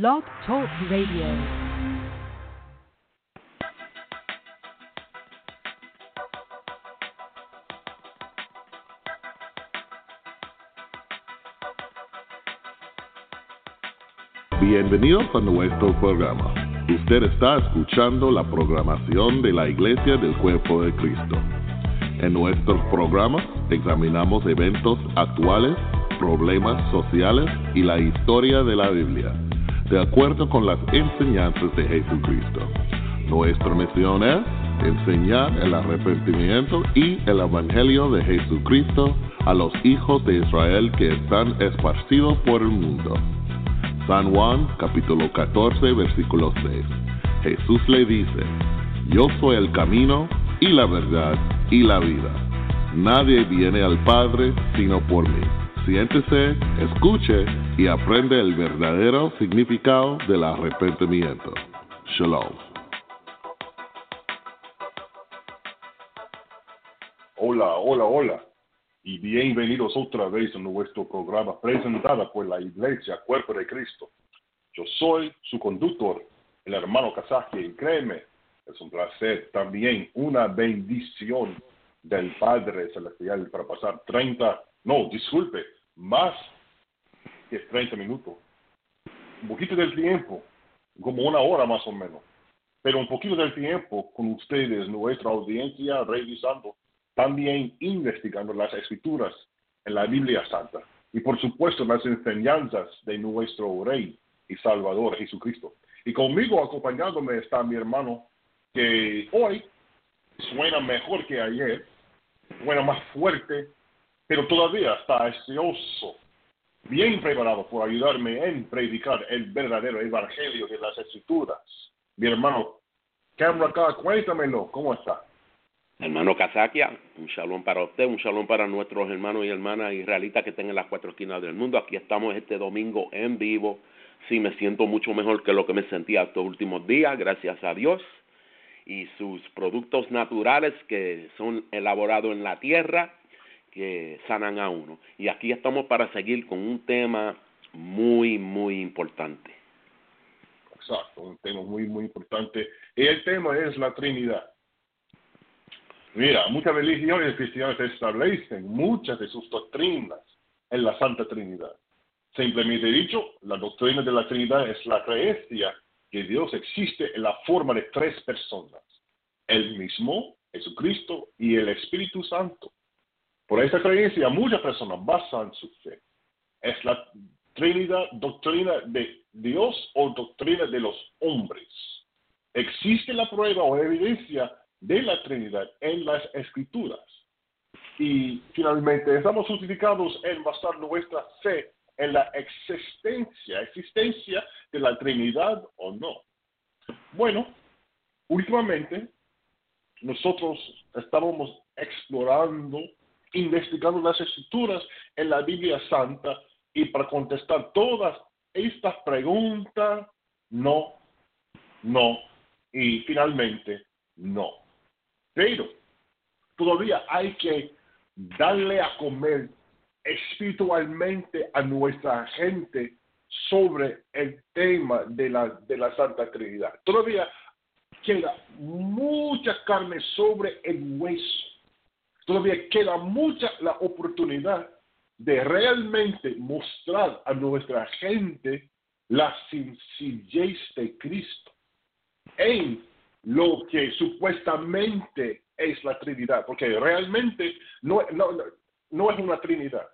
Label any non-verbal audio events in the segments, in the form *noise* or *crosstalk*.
Blog Talk Radio. Bienvenidos a nuestro programa. Usted está escuchando la programación de la Iglesia del Cuerpo de Cristo. En nuestros programas examinamos eventos actuales, problemas sociales y la historia de la Biblia, de acuerdo con las enseñanzas de Jesucristo. Nuestra misión es enseñar el arrepentimiento y el Evangelio de Jesucristo a los hijos de Israel que están esparcidos por el mundo. San Juan capítulo 14 versículo 6. Jesús le dice, yo soy el camino y la verdad y la vida. Nadie viene al Padre sino por mí. Siéntese, escuche y aprende el verdadero significado del arrepentimiento. Shalom. Hola, hola, hola. Y bienvenidos otra vez a nuestro programa presentado por la Iglesia Cuerpo de Cristo. Yo soy su conductor, el hermano Kazaki, y créeme, es un placer, también una bendición del Padre Celestial para pasar 30, no, disculpe, más que 30 minutos. Un poquito del tiempo, como una hora más o menos, pero un poquito del tiempo con ustedes, nuestra audiencia, revisando, también investigando las escrituras en la Biblia Santa y por supuesto las enseñanzas de nuestro Rey y Salvador Jesucristo. Y conmigo acompañándome está mi hermano que hoy suena mejor que ayer, suena más fuerte, pero todavía está ansioso, bien preparado por ayudarme en predicar el verdadero evangelio de las escrituras. Mi hermano, Cameron acá, cuéntamelo, ¿cómo está? Hermano Kazakia, un shalom para usted, un shalom para nuestros hermanos y hermanas israelitas que estén en las cuatro esquinas del mundo. Aquí estamos este domingo en vivo. Sí, me siento mucho mejor que lo que me sentía estos últimos días, gracias a Dios. Y sus productos naturales que son elaborados en la tierra, que sanan a uno. Y aquí estamos para seguir con un tema muy, muy importante. Exacto, un tema muy, muy importante. Y el tema es la Trinidad. Mira, muchas religiones cristianas establecen muchas de sus doctrinas en la Santa Trinidad. Simplemente dicho, la doctrina de la Trinidad es la creencia que Dios existe en la forma de tres personas, el mismo, Jesucristo y el Espíritu Santo. Por esta creencia muchas personas basan su fe. Es la Trinidad, doctrina de Dios o doctrina de los hombres. Existe la prueba o evidencia de la Trinidad en las Escrituras. Y finalmente, estamos justificados en basar nuestra fe en la existencia, existencia de la Trinidad o no. Bueno, últimamente nosotros estábamos explorando, investigando las escrituras en la Biblia Santa y para contestar todas estas preguntas, no, no y finalmente no. Pero todavía hay que darle a comer espiritualmente a nuestra gente sobre el tema de la, de la Santa Trinidad. Todavía queda mucha carne sobre el hueso. Todavía queda mucha la oportunidad de realmente mostrar a nuestra gente la sencillez de Cristo en lo que supuestamente es la Trinidad, porque realmente no, no, no es una Trinidad.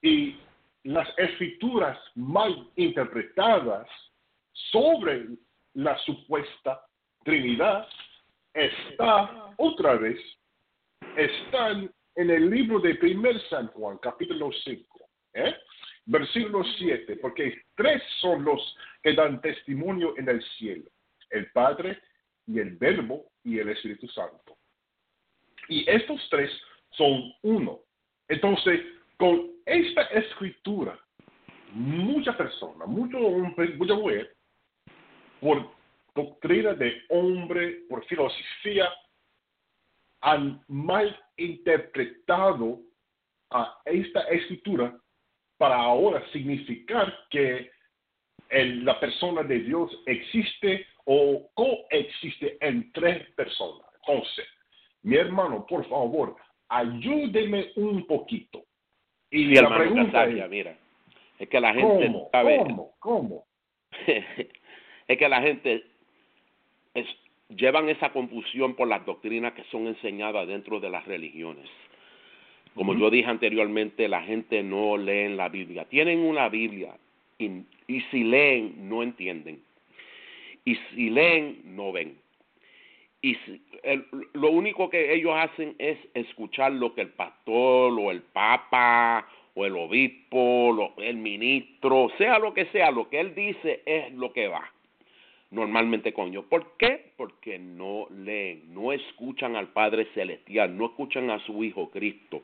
Y las escrituras mal interpretadas sobre la supuesta Trinidad está otra vez, están en el libro de 1 San Juan, capítulo 5. ¿eh? versículo 7, porque tres son los que dan testimonio en el cielo, el Padre y el Verbo y el Espíritu Santo. Y estos tres son uno. Entonces, con esta escritura, muchas personas, mucho hombre, mucha mujer, por doctrina de hombre, por filosofía, han mal interpretado a esta escritura para ahora significar que la persona de Dios existe o coexiste en tres personas. Entonces, mi hermano, por favor, ayúdeme un poquito. Y la pregunta es, mira, es que la gente ¿cómo, ¿Cómo? ¿Cómo? *laughs* es que la gente es, llevan esa confusión por las doctrinas que son enseñadas dentro de las religiones. Como yo dije anteriormente, la gente no lee la Biblia. Tienen una Biblia y, y si leen, no entienden. Y si leen, no ven. Y lo único que ellos hacen es escuchar lo que el pastor o el papa o el obispo, o el ministro, sea lo que sea, lo que él dice es lo que va normalmente con ellos. ¿Por qué? Porque no leen, no escuchan al Padre Celestial, no escuchan a su Hijo Cristo,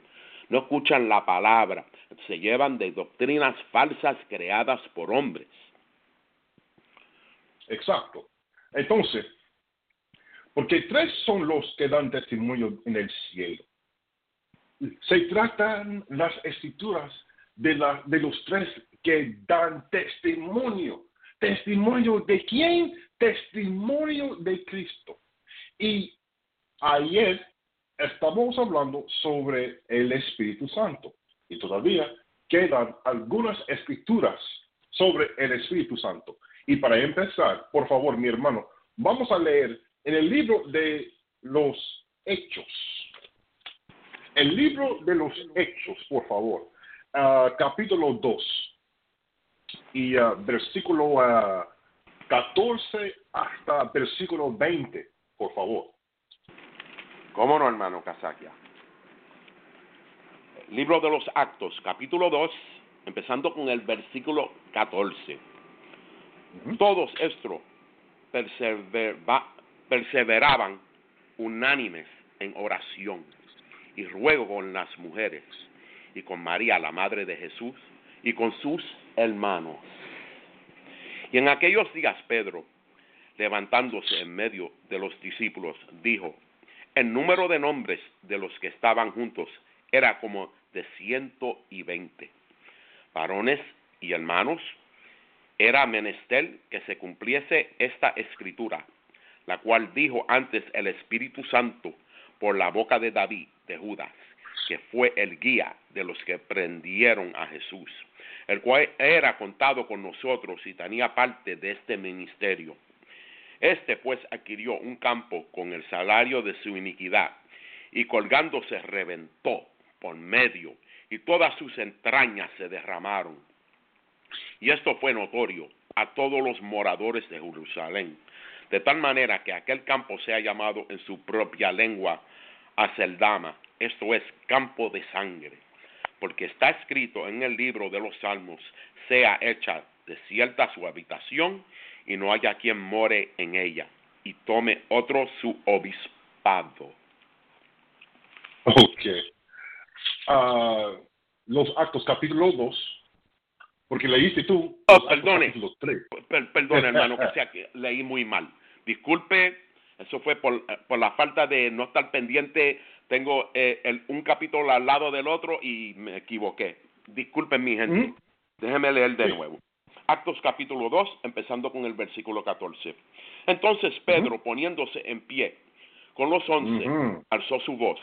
no escuchan la palabra, se llevan de doctrinas falsas creadas por hombres. Exacto. Entonces, porque tres son los que dan testimonio en el cielo. Se tratan las escrituras de, la, de los tres que dan testimonio ¿Testimonio de quién? Testimonio de Cristo. Y ayer estamos hablando sobre el Espíritu Santo y todavía quedan algunas escrituras sobre el Espíritu Santo. Y para empezar, por favor, mi hermano, vamos a leer en el libro de los Hechos. El libro de los Hechos, por favor, ah, capítulo 2 y uh, versículo 14 hasta versículo 20, por favor. ¿Cómo no, hermano Casaquia? Libro de los Actos, capítulo 2, empezando con el versículo 14. Todos estos perseveraban unánimes en oración y ruego con las mujeres y con María, la madre de Jesús, y con sus hermanos. Y en aquellos días Pedro, levantándose en medio de los discípulos, dijo, el número de nombres de los que estaban juntos era como de ciento y veinte. Varones y hermanos, era menester que se cumpliese esta escritura, la cual dijo antes el Espíritu Santo por la boca de David de Judas, que fue el guía de los que prendieron a Jesús el cual era contado con nosotros y tenía parte de este ministerio. Este pues adquirió un campo con el salario de su iniquidad, y colgándose reventó por medio, y todas sus entrañas se derramaron. Y esto fue notorio a todos los moradores de Jerusalén, de tal manera que aquel campo sea llamado en su propia lengua Aceldama, esto es campo de sangre porque está escrito en el libro de los Salmos, sea hecha desierta su habitación y no haya quien more en ella, y tome otro su obispado. Ok. Ah, los Actos capítulo 2, porque leíste tú. Oh, perdone. perdón, *laughs* hermano, que sea que leí muy mal. Disculpe, eso fue por, por la falta de no estar pendiente tengo eh, un capítulo al lado del otro y me equivoqué. Disculpen mi gente. Déjenme leer de nuevo. Actos capítulo 2, empezando con el versículo 14. Entonces Pedro, poniéndose en pie con los once, alzó su voz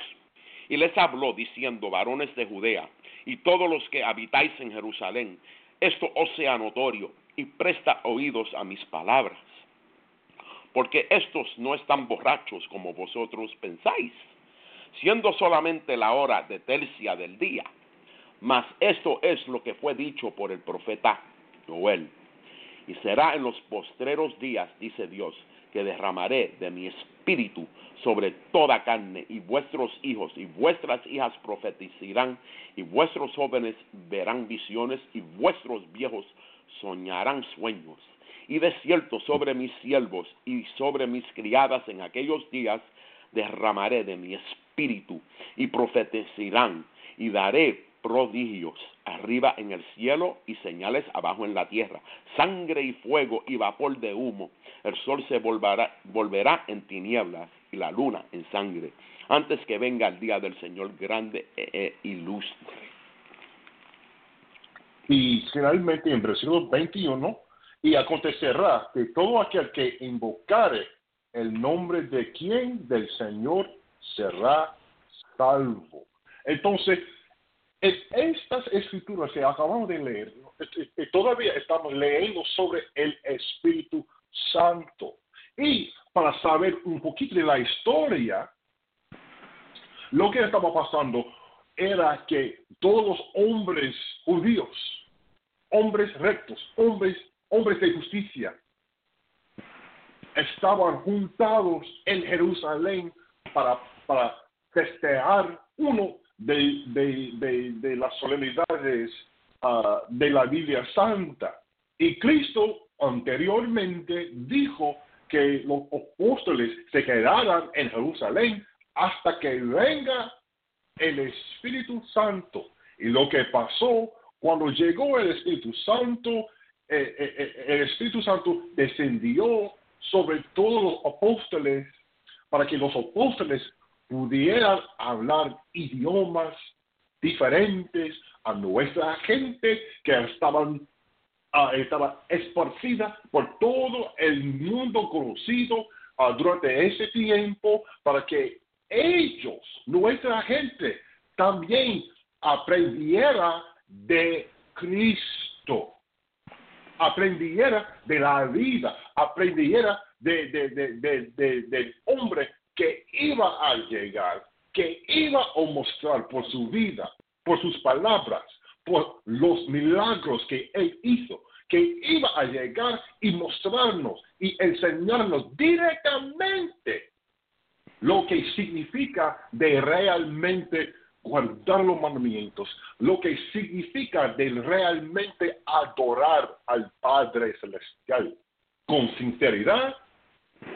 y les habló diciendo, varones de Judea y todos los que habitáis en Jerusalén, esto os sea notorio y presta oídos a mis palabras, porque estos no están borrachos como vosotros pensáis siendo solamente la hora de tercia del día. Mas esto es lo que fue dicho por el profeta Joel. Y será en los postreros días, dice Dios, que derramaré de mi espíritu sobre toda carne, y vuestros hijos y vuestras hijas profetizarán, y vuestros jóvenes verán visiones, y vuestros viejos soñarán sueños. Y de cierto sobre mis siervos y sobre mis criadas en aquellos días derramaré de mi espíritu, y profetizarán, y daré prodigios arriba en el cielo y señales abajo en la tierra, sangre y fuego y vapor de humo. El sol se volverá, volverá en tinieblas y la luna en sangre, antes que venga el día del Señor grande e, e ilustre. Y finalmente en versículo 21, y acontecerá que todo aquel que invocare el nombre de quien del Señor será salvo. Entonces, estas escrituras que acabamos de leer, todavía estamos leyendo sobre el Espíritu Santo. Y para saber un poquito de la historia, lo que estaba pasando era que todos los hombres judíos, hombres rectos, hombres, hombres de justicia, estaban juntados en Jerusalén para, para festejar uno de, las solemnidades ah, de la Biblia Santa. Y Cristo anteriormente dijo que los apóstoles se quedaran en Jerusalén hasta que venga el Espíritu Santo. Y lo que pasó cuando llegó el Espíritu Santo, eh, eh, eh, el Espíritu Santo descendió sobre todos los apóstoles para que los apóstoles pudieran hablar idiomas diferentes a nuestra gente que estaban uh, estaba esparcida por todo el mundo conocido ah, durante ese tiempo para que ellos, nuestra gente, también aprendiera de Cristo, aprendiera de la vida, aprendiera de, de, de, del hombre que iba a llegar, que iba a mostrar por su vida, por sus palabras, por los milagros que él hizo, que iba a llegar y mostrarnos y enseñarnos directamente lo que significa de realmente guardar los mandamientos, lo que significa de realmente adorar al Padre Celestial con sinceridad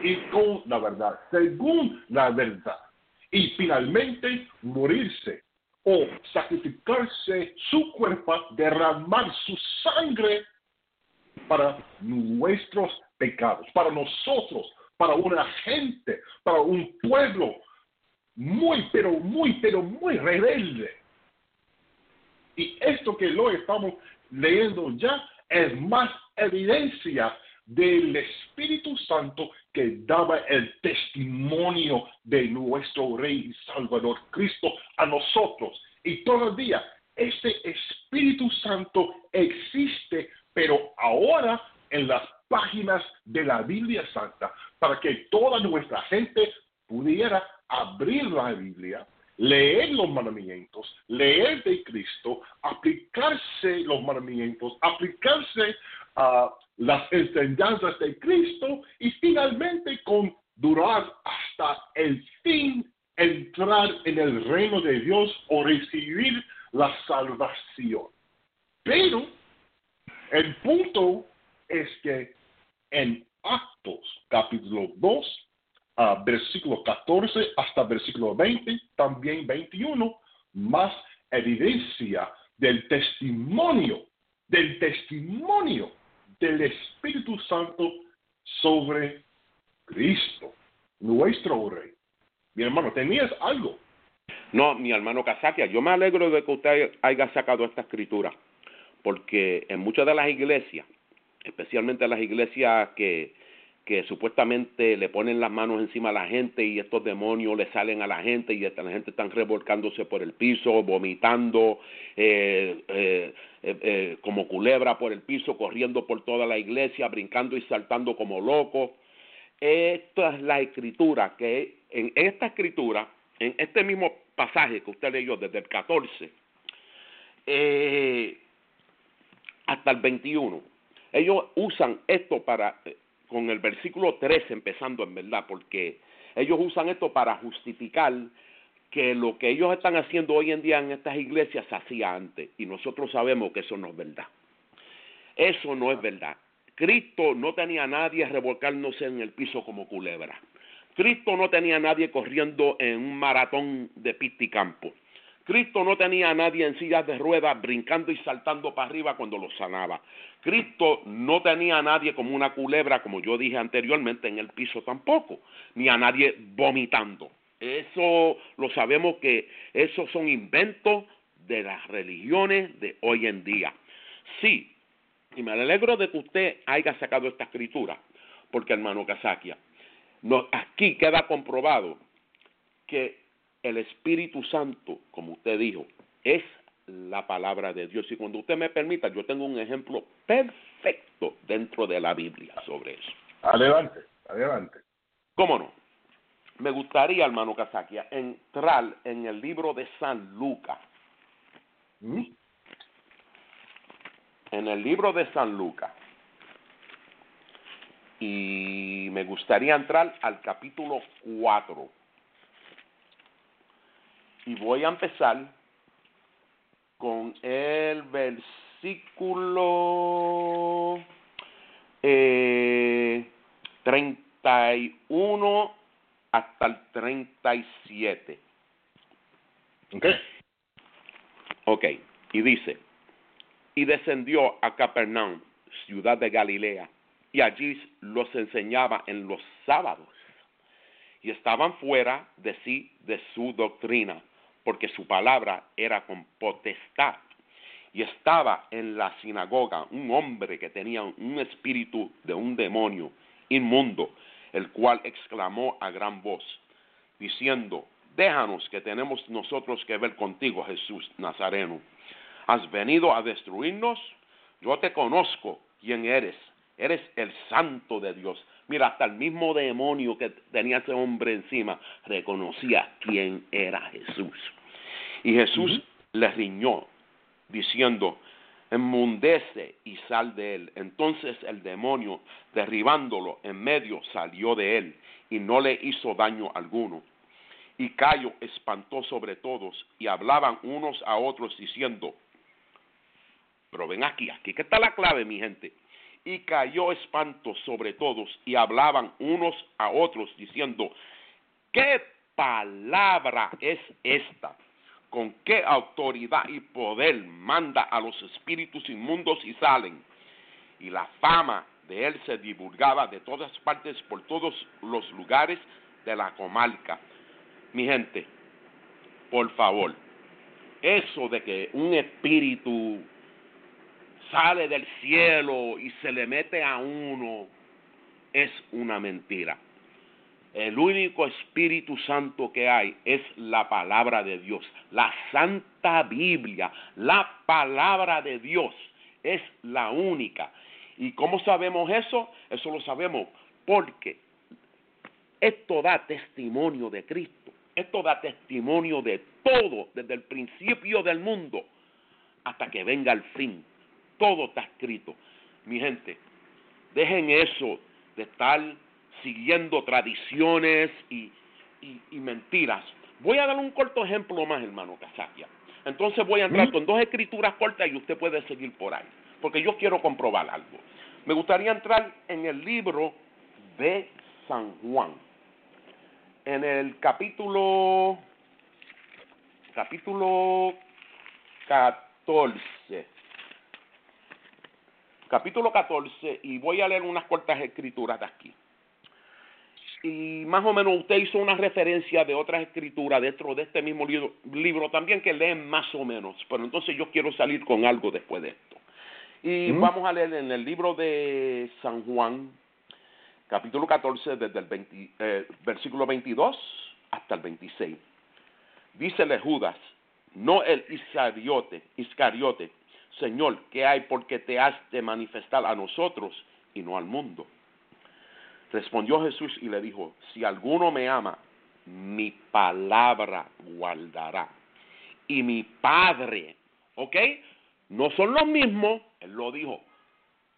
y con la verdad, según la verdad. Y finalmente morirse o sacrificarse su cuerpo, derramar su sangre para nuestros pecados, para nosotros, para una gente, para un pueblo muy, pero muy, pero muy rebelde. Y esto que lo estamos leyendo ya es más evidencia del Espíritu Santo que daba el testimonio de nuestro Rey y Salvador Cristo a nosotros. Y todavía este Espíritu Santo existe, pero ahora en las páginas de la Biblia Santa, para que toda nuestra gente pudiera abrir la Biblia, leer los mandamientos, leer de Cristo, aplicarse los mandamientos, aplicarse a las enseñanzas de Cristo y finalmente con durar hasta el fin, entrar en el reino de Dios o recibir la salvación. Pero el punto es que en Actos capítulo 2, uh, versículo 14 hasta versículo 20, también 21, más evidencia del testimonio, del testimonio del Espíritu Santo sobre Cristo, nuestro Rey. Mi hermano, ¿tenías algo? No, mi hermano Casaquia, yo me alegro de que usted haya sacado esta escritura, porque en muchas de las iglesias, especialmente las iglesias que, que supuestamente le ponen las manos encima a la gente y estos demonios le salen a la gente y la gente está revolcándose por el piso, vomitando eh, eh, eh, como culebra por el piso, corriendo por toda la iglesia, brincando y saltando como locos. Esta es la escritura que en esta escritura, en este mismo pasaje que usted leyó desde el 14 hasta el 21, ellos usan esto para con el versículo 3 empezando en verdad, porque ellos usan esto para justificar que lo que ellos están haciendo hoy en día en estas iglesias se hacía antes y nosotros sabemos que eso no es verdad. Eso no es verdad. Cristo no tenía a nadie revolcándose en el piso como culebra. Cristo no tenía a nadie corriendo en un maratón de pista y campo. Cristo no tenía a nadie en sillas de ruedas brincando y saltando para arriba cuando lo sanaba. Cristo no tenía a nadie como una culebra, como yo dije anteriormente, en el piso tampoco, ni a nadie vomitando. Eso lo sabemos que esos son inventos de las religiones de hoy en día. Sí, y me alegro de que usted haya sacado esta escritura, porque hermano Casaquia, aquí queda comprobado que el Espíritu Santo, como usted dijo, es la palabra de Dios. Y cuando usted me permita, yo tengo un ejemplo perfecto dentro de la Biblia sobre eso. Adelante, adelante. ¿Cómo no? Me gustaría, hermano Casaquia, entrar en el libro de San Lucas. ¿Mm? En el libro de San Lucas. Y me gustaría entrar al capítulo 4. Y voy a empezar con el versículo eh, 31 hasta el 37. Ok. Ok, y dice, y descendió a Capernaum, ciudad de Galilea, y allí los enseñaba en los sábados. Y estaban fuera de sí de su doctrina, porque su palabra era con potestad. Y estaba en la sinagoga un hombre que tenía un espíritu de un demonio inmundo, el cual exclamó a gran voz, diciendo, déjanos que tenemos nosotros que ver contigo, Jesús Nazareno. ¿Has venido a destruirnos? Yo te conozco quién eres. Eres el santo de Dios. Mira, hasta el mismo demonio que tenía ese hombre encima reconocía quién era Jesús. Y Jesús le riñó, diciendo, enmundece y sal de él. Entonces el demonio, derribándolo en medio, salió de él y no le hizo daño alguno. Y Cayo espantó sobre todos y hablaban unos a otros diciendo, pero ven aquí, aquí que está la clave, mi gente. Y cayó espanto sobre todos y hablaban unos a otros diciendo, ¿qué palabra es esta? Con qué autoridad y poder manda a los espíritus inmundos y salen. Y la fama de él se divulgaba de todas partes por todos los lugares de la comarca. Mi gente, por favor, eso de que un espíritu sale del cielo y se le mete a uno es una mentira. El único Espíritu Santo que hay es la palabra de Dios. La Santa Biblia, la palabra de Dios es la única. ¿Y cómo sabemos eso? Eso lo sabemos porque esto da testimonio de Cristo. Esto da testimonio de todo, desde el principio del mundo hasta que venga el fin. Todo está escrito. Mi gente, dejen eso de estar siguiendo tradiciones y, mentiras. Voy a dar un corto ejemplo más, hermano Casaquia. Entonces voy a entrar con dos escrituras cortas y usted puede seguir por ahí, porque yo quiero comprobar algo. Me gustaría entrar en el libro de San Juan, en el capítulo capítulo 14. Capítulo 14 y voy a leer unas cortas escrituras de aquí y más o menos usted hizo una referencia de otras escrituras dentro de este mismo libro, también que leen más o menos, pero entonces yo quiero salir con algo después de esto. Y vamos a leer en el libro de San Juan, capítulo 14, desde el eh, versículo 22 hasta el 26. Dícele Judas, no el Iscariote, Iscariote, Señor, ¿qué hay porque te has de manifestar a nosotros y no al mundo? Respondió Jesús y le dijo, si alguno me ama, mi palabra guardará. Y mi Padre, ¿ok? No son los mismos, Él lo dijo.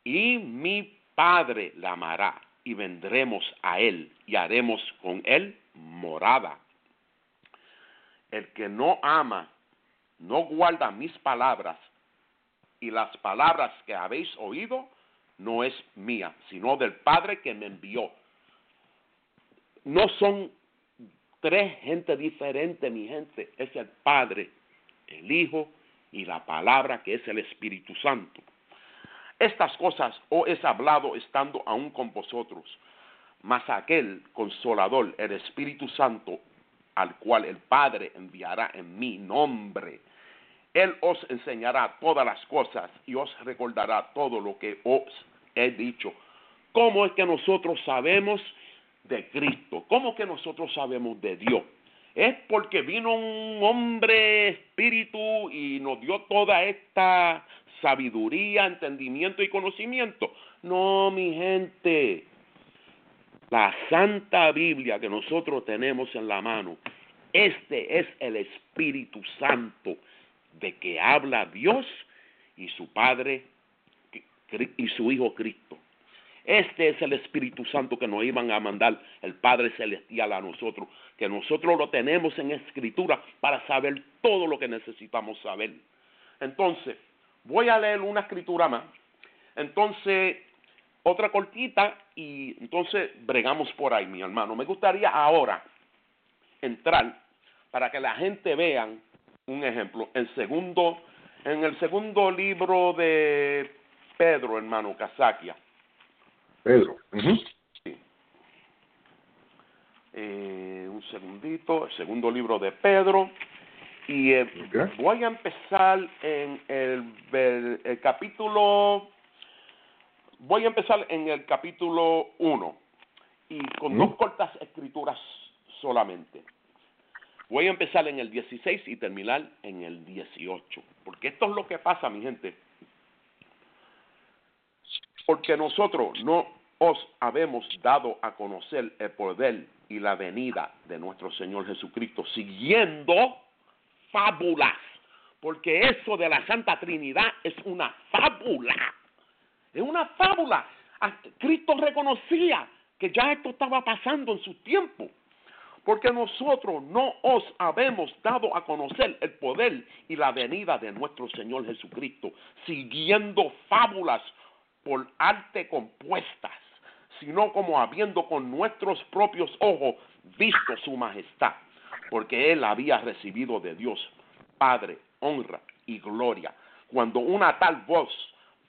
Y mi Padre la amará. y vendremos a él y haremos con él morada. El que no ama, no guarda mis palabras y las palabras que habéis oído no es mía, sino del Padre que me envió. No son tres gente diferente, mi gente. Es el Padre, el Hijo y la palabra que es el Espíritu Santo. Estas cosas os he hablado estando aún con vosotros, mas aquel consolador, el Espíritu Santo, al cual el Padre enviará en mi nombre, Él os enseñará todas las cosas y os recordará todo lo que os he dicho. ¿Cómo es que nosotros sabemos de Cristo? ¿Cómo que nosotros sabemos de Dios? Es porque vino un hombre espíritu y nos dio toda esta sabiduría, entendimiento y conocimiento. No, mi gente. La Santa Biblia que nosotros tenemos en la mano, este es el Espíritu Santo de que habla Dios y su Padre y su Hijo Cristo. Este es el Espíritu Santo que nos iban a mandar el Padre Celestial a nosotros, que nosotros lo tenemos en escritura para saber todo lo que necesitamos saber. Entonces, Voy a leer una escritura más. Entonces, otra cortita y entonces bregamos por ahí, mi hermano. Me gustaría ahora entrar para que la gente vean un ejemplo. El segundo, en el segundo libro de Pedro, hermano Casaquia. Pedro. sí. Eh, un segundito, el segundo libro de Pedro. Y eh, voy a empezar en el, capítulo, voy a empezar en el capítulo 1 y con dos cortas escrituras solamente. Voy a empezar en el 16 y terminar en el 18, porque esto es lo que pasa, mi gente. Porque nosotros no os habemos dado a conocer el poder y la venida de nuestro Señor Jesucristo, siguiendo fábulas, porque eso de la Santa Trinidad es una fábula. Es una fábula. Ah, Cristo reconocía que ya esto estaba pasando en su tiempo. Porque nosotros no os habemos dado a conocer el poder y la venida de nuestro Señor Jesucristo, siguiendo fábulas por arte compuestas, sino como habiendo con nuestros propios ojos visto su majestad porque él había recibido de Dios Padre, honra y gloria, cuando una tal voz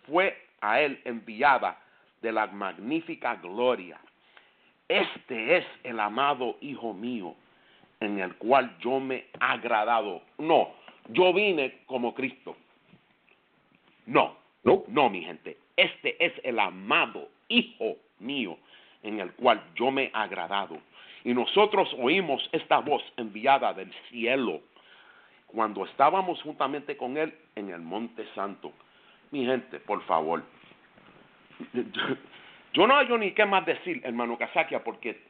fue a él enviada de la magnífica gloria. Este es el amado Hijo mío, en el cual yo me he agradado. No, yo vine como Cristo. No, no, no, mi gente. Este es el amado Hijo mío, en el cual yo me he agradado. Y nosotros oímos esta voz enviada del cielo cuando estábamos juntamente con Él en el Monte Santo. Mi gente, por favor. *laughs* Yo no hay ni qué más decir, hermano Casaquia, porque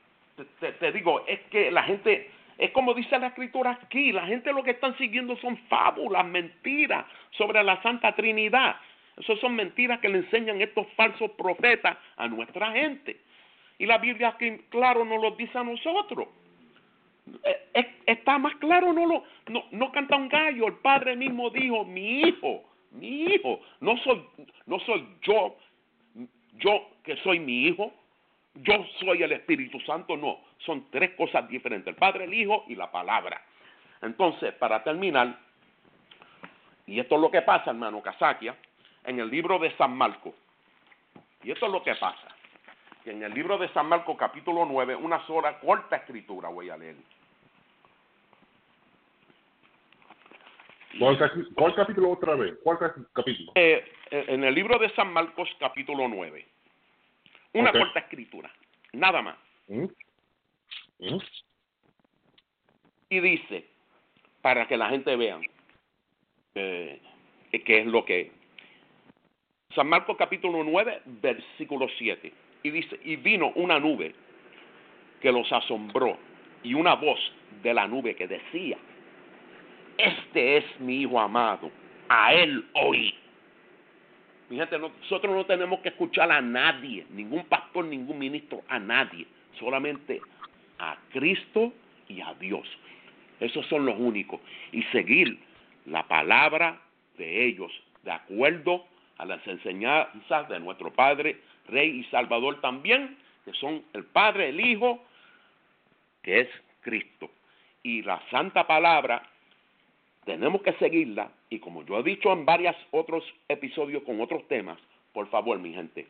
te, digo, es que la gente, es como dice la escritura aquí, la gente lo que están siguiendo son fábulas, mentiras sobre la Santa Trinidad. Esas son mentiras que le enseñan estos falsos profetas a nuestra gente. Y la Biblia, claro, nos lo dice a nosotros. Eh, está más claro, no, lo, no, no canta un gallo. El Padre mismo dijo, mi hijo, mi hijo. No soy, no soy yo, yo que soy mi hijo. Yo soy el Espíritu Santo. No, son tres cosas diferentes. El Padre, el Hijo y la palabra. Entonces, para terminar, y esto es lo que pasa, hermano Casaquia, en el libro de San Marcos. Y esto es lo que pasa que en el libro de San Marcos capítulo 9, una sola corta escritura voy a leer. ¿Cuál, capítulo otra vez? ¿Cuál capítulo? Eh, eh, en el libro de San Marcos capítulo 9. Una corta escritura, nada más. ¿Mm? ¿Mm? Y dice, para que la gente vea eh, qué es lo que San Marcos capítulo 9, versículo 7. Y dice, y vino una nube que los asombró y una voz de la nube que decía, este es mi hijo amado, a él oí. Mi gente, nosotros no tenemos que escuchar a nadie, ningún pastor, ningún ministro, a nadie, solamente a Cristo y a Dios. Esos son los únicos. Y seguir la palabra de ellos, de acuerdo a las enseñanzas de nuestro Padre, Rey y Salvador también, que son el Padre, el Hijo, que es Cristo. Y la Santa Palabra, tenemos que seguirla, y como yo he dicho en varios otros episodios con otros temas, por favor, mi gente,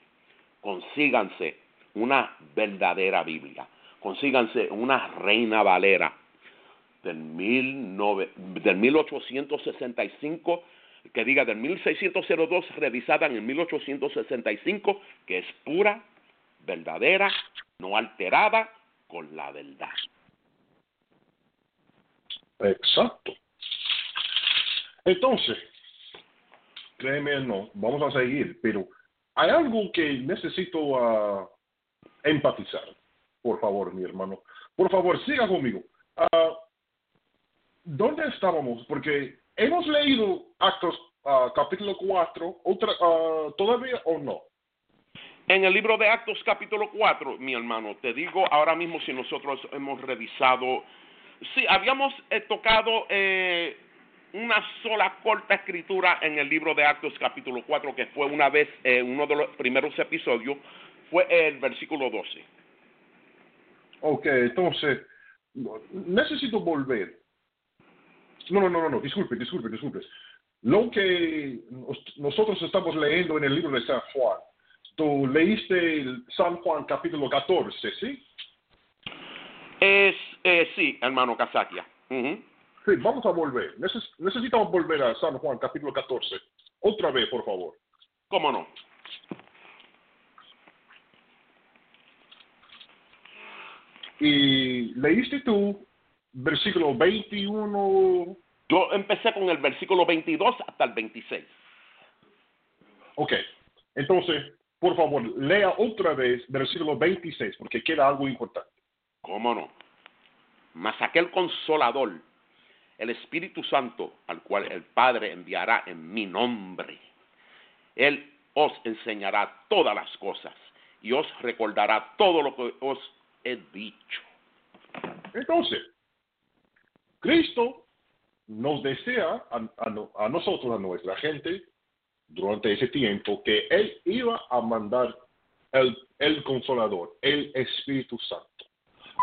consíganse una verdadera Biblia, consíganse una Reina Valera del, mil del 1865 que diga del 1602 revisada en el 1865, que es pura, verdadera, no alterada, con la verdad. Exacto. Entonces, créeme no, vamos a seguir, pero hay algo que necesito uh, empatizar. Por favor, mi hermano. Por favor, siga conmigo. Uh, ¿Dónde estábamos? Porque hemos leído Actos uh, capítulo 4, otra, ¿todavía o no? En el libro de Actos capítulo 4, mi hermano, te digo ahora mismo si nosotros hemos revisado, sí, habíamos eh, tocado eh, una sola corta escritura en el libro de Actos capítulo 4, que fue una vez, eh, uno de los primeros episodios, fue el versículo 12. Ok, entonces, necesito volver. No, no, no, no, disculpe, disculpe, disculpe. Lo que nosotros estamos leyendo en el libro de San Juan, tú leíste San Juan capítulo 14, ¿sí? Es, eh, sí, hermano Casaquia. Sí, vamos a volver. necesitamos volver a San Juan capítulo 14. Otra vez, por favor. ¿Cómo no? Y leíste tú versículo 21. Yo empecé con el versículo 22 hasta el 26. Ok, entonces, por favor, lea otra vez versículo 26, porque queda algo importante. ¿Cómo no? Mas aquel consolador el Espíritu Santo, al cual el Padre enviará en mi nombre. Él os enseñará todas las cosas y os recordará todo lo que os he dicho. Entonces, Cristo nos desea a, nosotros, a nuestra gente, durante ese tiempo, que Él iba a mandar el, el Consolador, el Espíritu Santo,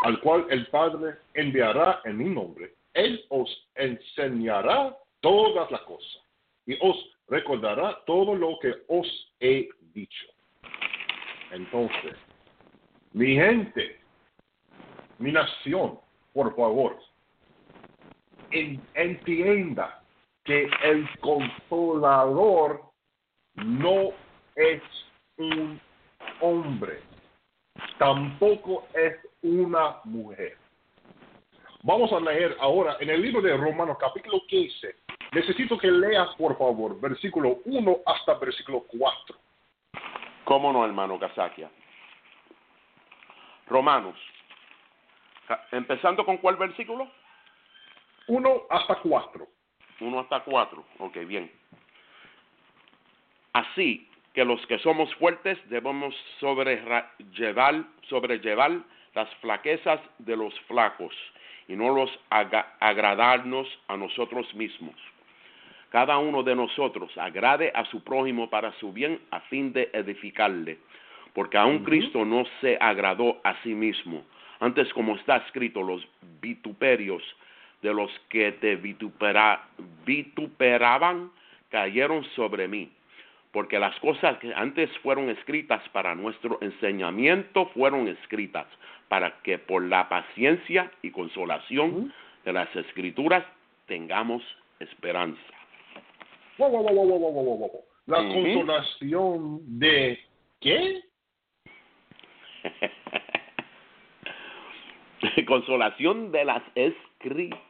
al cual el Padre enviará en mi nombre él os enseñará todas las cosas y os recordará todo lo que os he dicho. Entonces, mi gente, mi nación, por favor, entienda que el consolador no es un hombre, tampoco es una mujer. Vamos a leer ahora en el libro de Romanos capítulo 15. Necesito que leas, por favor, versículo 1 hasta versículo 4. ¿Cómo no, hermano Casaquia? Romanos. Empezando con cuál versículo? 1 hasta 4. 1 hasta 4. Ok, bien. Así que los que somos fuertes debemos sobrellevar, sobrellevar las flaquezas de los flacos y no los agradarnos a nosotros mismos. Cada uno de nosotros agrade a su prójimo para su bien a fin de edificarle, porque aún Cristo no se agradó a sí mismo. Antes, como está escrito, los vituperios de los que te vituperaban cayeron sobre mí, porque las cosas que antes fueron escritas para nuestro enseñamiento fueron escritas para que por la paciencia y consolación de las escrituras tengamos esperanza. la consolación de qué? *laughs* consolación de las escrituras.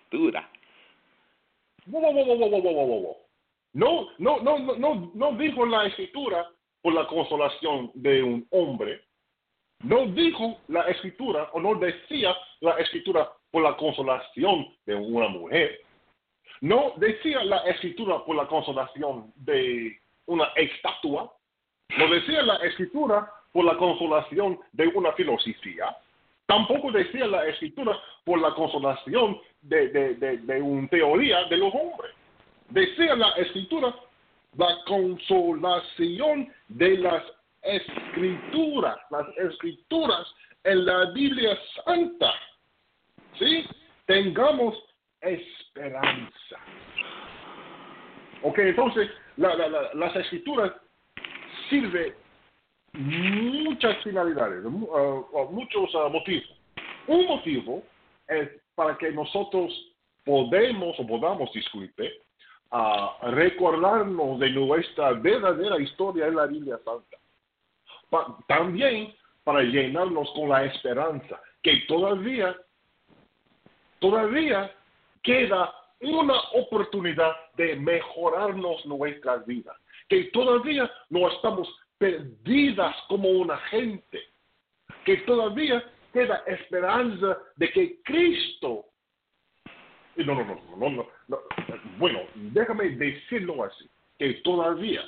No, no, no, no, no, dijo la escritura por la consolación de un hombre, no dijo la escritura o no decía la escritura por la consolación de una mujer. No decía la escritura por la consolación de una estatua. No decía la escritura por la consolación de una filosofía, tampoco decía la escritura por la consolación de, de, de, de una teoría de los hombres. Decía la escritura la consolación de las escrituras, las escrituras en la Biblia Santa. ¿Sí? Tengamos esperanza. Ok, entonces la, la, la, las escrituras sirven muchas finalidades, uh, muchos uh, motivos. Un motivo es para que nosotros podemos o podamos, disculpe, uh, recordarnos de nuestra verdadera historia en la Biblia Santa. Pa también para llenarnos con la esperanza que todavía, todavía queda una oportunidad de mejorarnos nuestra vida, que todavía no estamos perdidas como una gente, que todavía queda esperanza de que Cristo, no, no, no, no, no, no, bueno, déjame decirlo así, que todavía,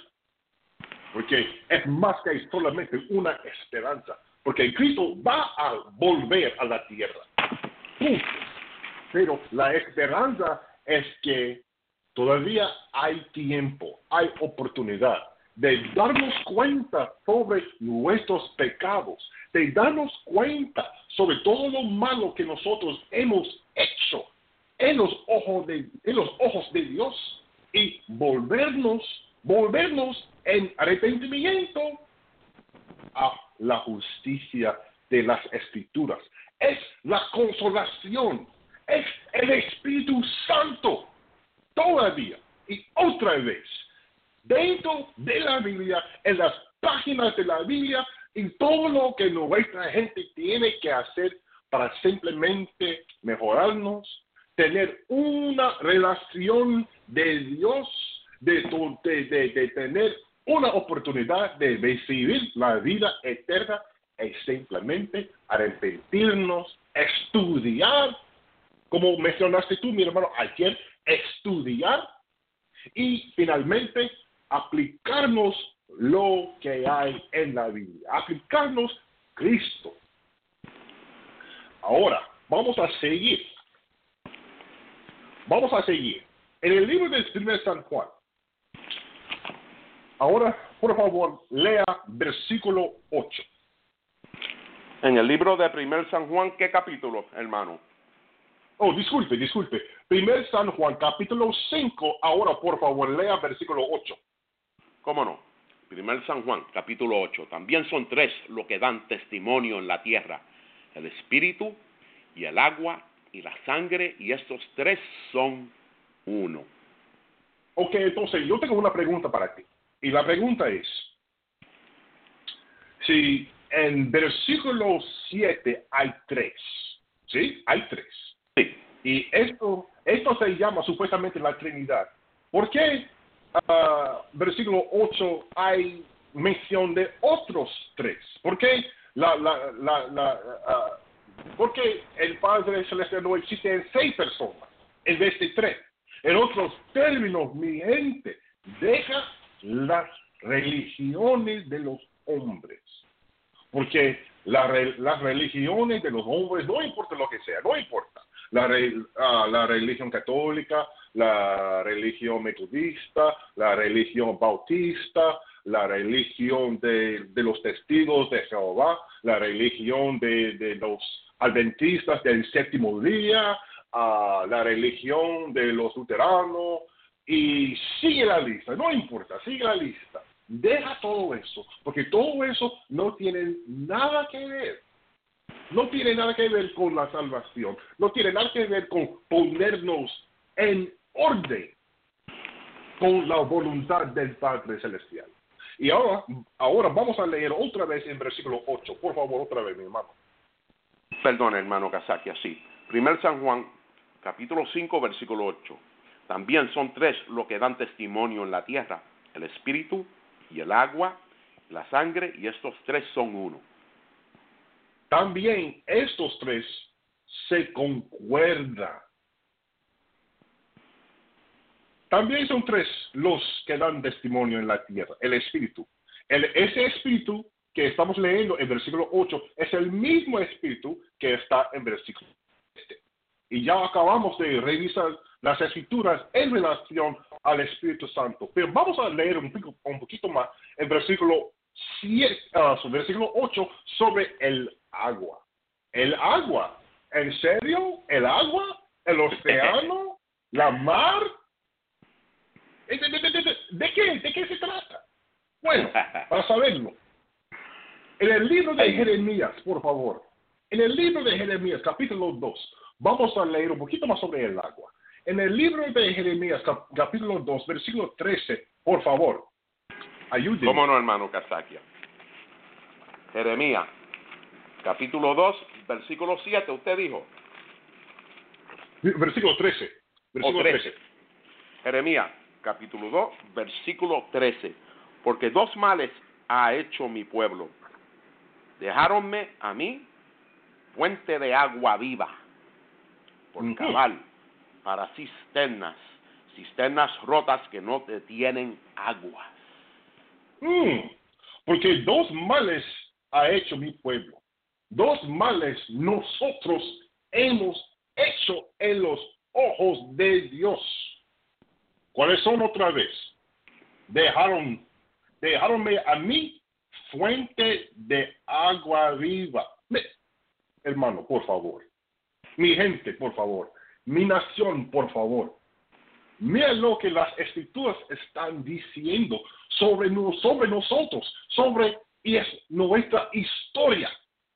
porque es más que solamente una esperanza, porque Cristo va a volver a la tierra. Pero la esperanza es que todavía hay tiempo, hay oportunidad de darnos cuenta sobre nuestros pecados, de darnos cuenta sobre todo lo malo que nosotros hemos hecho en los ojos de, en los ojos de Dios y volvernos, volvernos en arrepentimiento a la justicia de las escrituras. Es la consolación, es el Espíritu Santo todavía y otra vez dentro de la Biblia, en las páginas de la Biblia y todo lo que nuestra gente tiene que hacer para simplemente mejorarnos, tener una relación de Dios, de, de, de, tener una oportunidad de recibir la vida eterna es simplemente arrepentirnos, estudiar, como mencionaste tú, mi hermano, ayer, estudiar y finalmente aplicarnos lo que hay en la Biblia, aplicarnos Cristo. Ahora, vamos a seguir. Vamos a seguir. En el libro del primer San Juan. Ahora, por favor, lea versículo 8. En el libro de primer San Juan, ¿qué capítulo, hermano? Oh, disculpe, disculpe. Primer San Juan, capítulo 5. Ahora, por favor, lea versículo 8. ¿Cómo no? Primer San Juan, capítulo 8. También son tres lo que dan testimonio en la tierra. El espíritu y el agua y la sangre, y estos tres son uno. Ok, entonces yo tengo una pregunta para ti. Y la pregunta es, si en versículo 7 hay tres, ¿sí? Hay tres. Sí. Y esto, esto se llama supuestamente la Trinidad. ¿Por qué uh, versículo 8 hay mención de otros tres. ¿Por qué, la, la, la, la uh, ¿por qué el Padre Celestial no existe en seis personas en vez de tres? En otros términos, mi gente, deja las religiones de los hombres. Porque la, las religiones de los hombres, no importa lo que sea, no importa. La, uh, la religión católica, la religión metodista, la religión bautista, la religión de, de los testigos de Jehová, la religión de, de los adventistas del séptimo día, la religión de los luteranos, y sigue la lista, no importa, sigue la lista. Deja todo eso, porque todo eso no tiene nada que ver. No tiene nada que ver con la salvación, no tiene nada que ver con ponernos en orden con la voluntad del Padre Celestial. Y ahora, ahora vamos a leer otra vez en versículo 8. Por favor, otra vez, mi hermano. Perdón, hermano Kazaki, así. Primer San Juan, capítulo 5, versículo 8. También son tres los que dan testimonio en la tierra, el espíritu y el agua, la sangre, y estos tres son uno. También estos tres se concuerdan También son tres los que dan testimonio en la tierra, el Espíritu. El, ese espíritu que estamos leyendo en versículo 8 es el mismo espíritu que está en versículo 7. Y ya acabamos de revisar las escrituras en relación al Espíritu Santo. Pero vamos a leer un, poquito, un poquito más el versículo, 7, uh, versículo 8 sobre el agua. El agua. ¿En serio? ¿El agua? ¿El *laughs* océano? ¿La mar? ¿De, de, qué? ¿De qué se trata? Bueno, *laughs* para saberlo. En el libro de Jeremías, por favor. En el libro de Jeremías, capítulo 2, vamos a leer un poquito más sobre el agua. En el libro de Jeremías, capítulo 2, versículo 13, por favor, ayúdenme. ¿Cómo no, hermano Casaquia? Jeremías, capítulo 2, versículo 7, usted dijo. Versículo 13. Versículo 13. Jeremías, capítulo 2, versículo 13. Porque dos males ha hecho mi pueblo. Dejáronme a mí fuente de agua viva por cabal para cisternas, cisternas rotas que no detienen agua. Mm, porque dos males ha hecho mi pueblo. Dos males nosotros hemos hecho en los ojos de Dios. ¿Cuáles son otra vez? Dejaron, dejaronme a mí fuente de agua viva. hermano, por favor. Mi gente, por favor mi nación, por favor. Mira lo que las escrituras están diciendo sobre, sobre nosotros, sobre y es nuestra historia.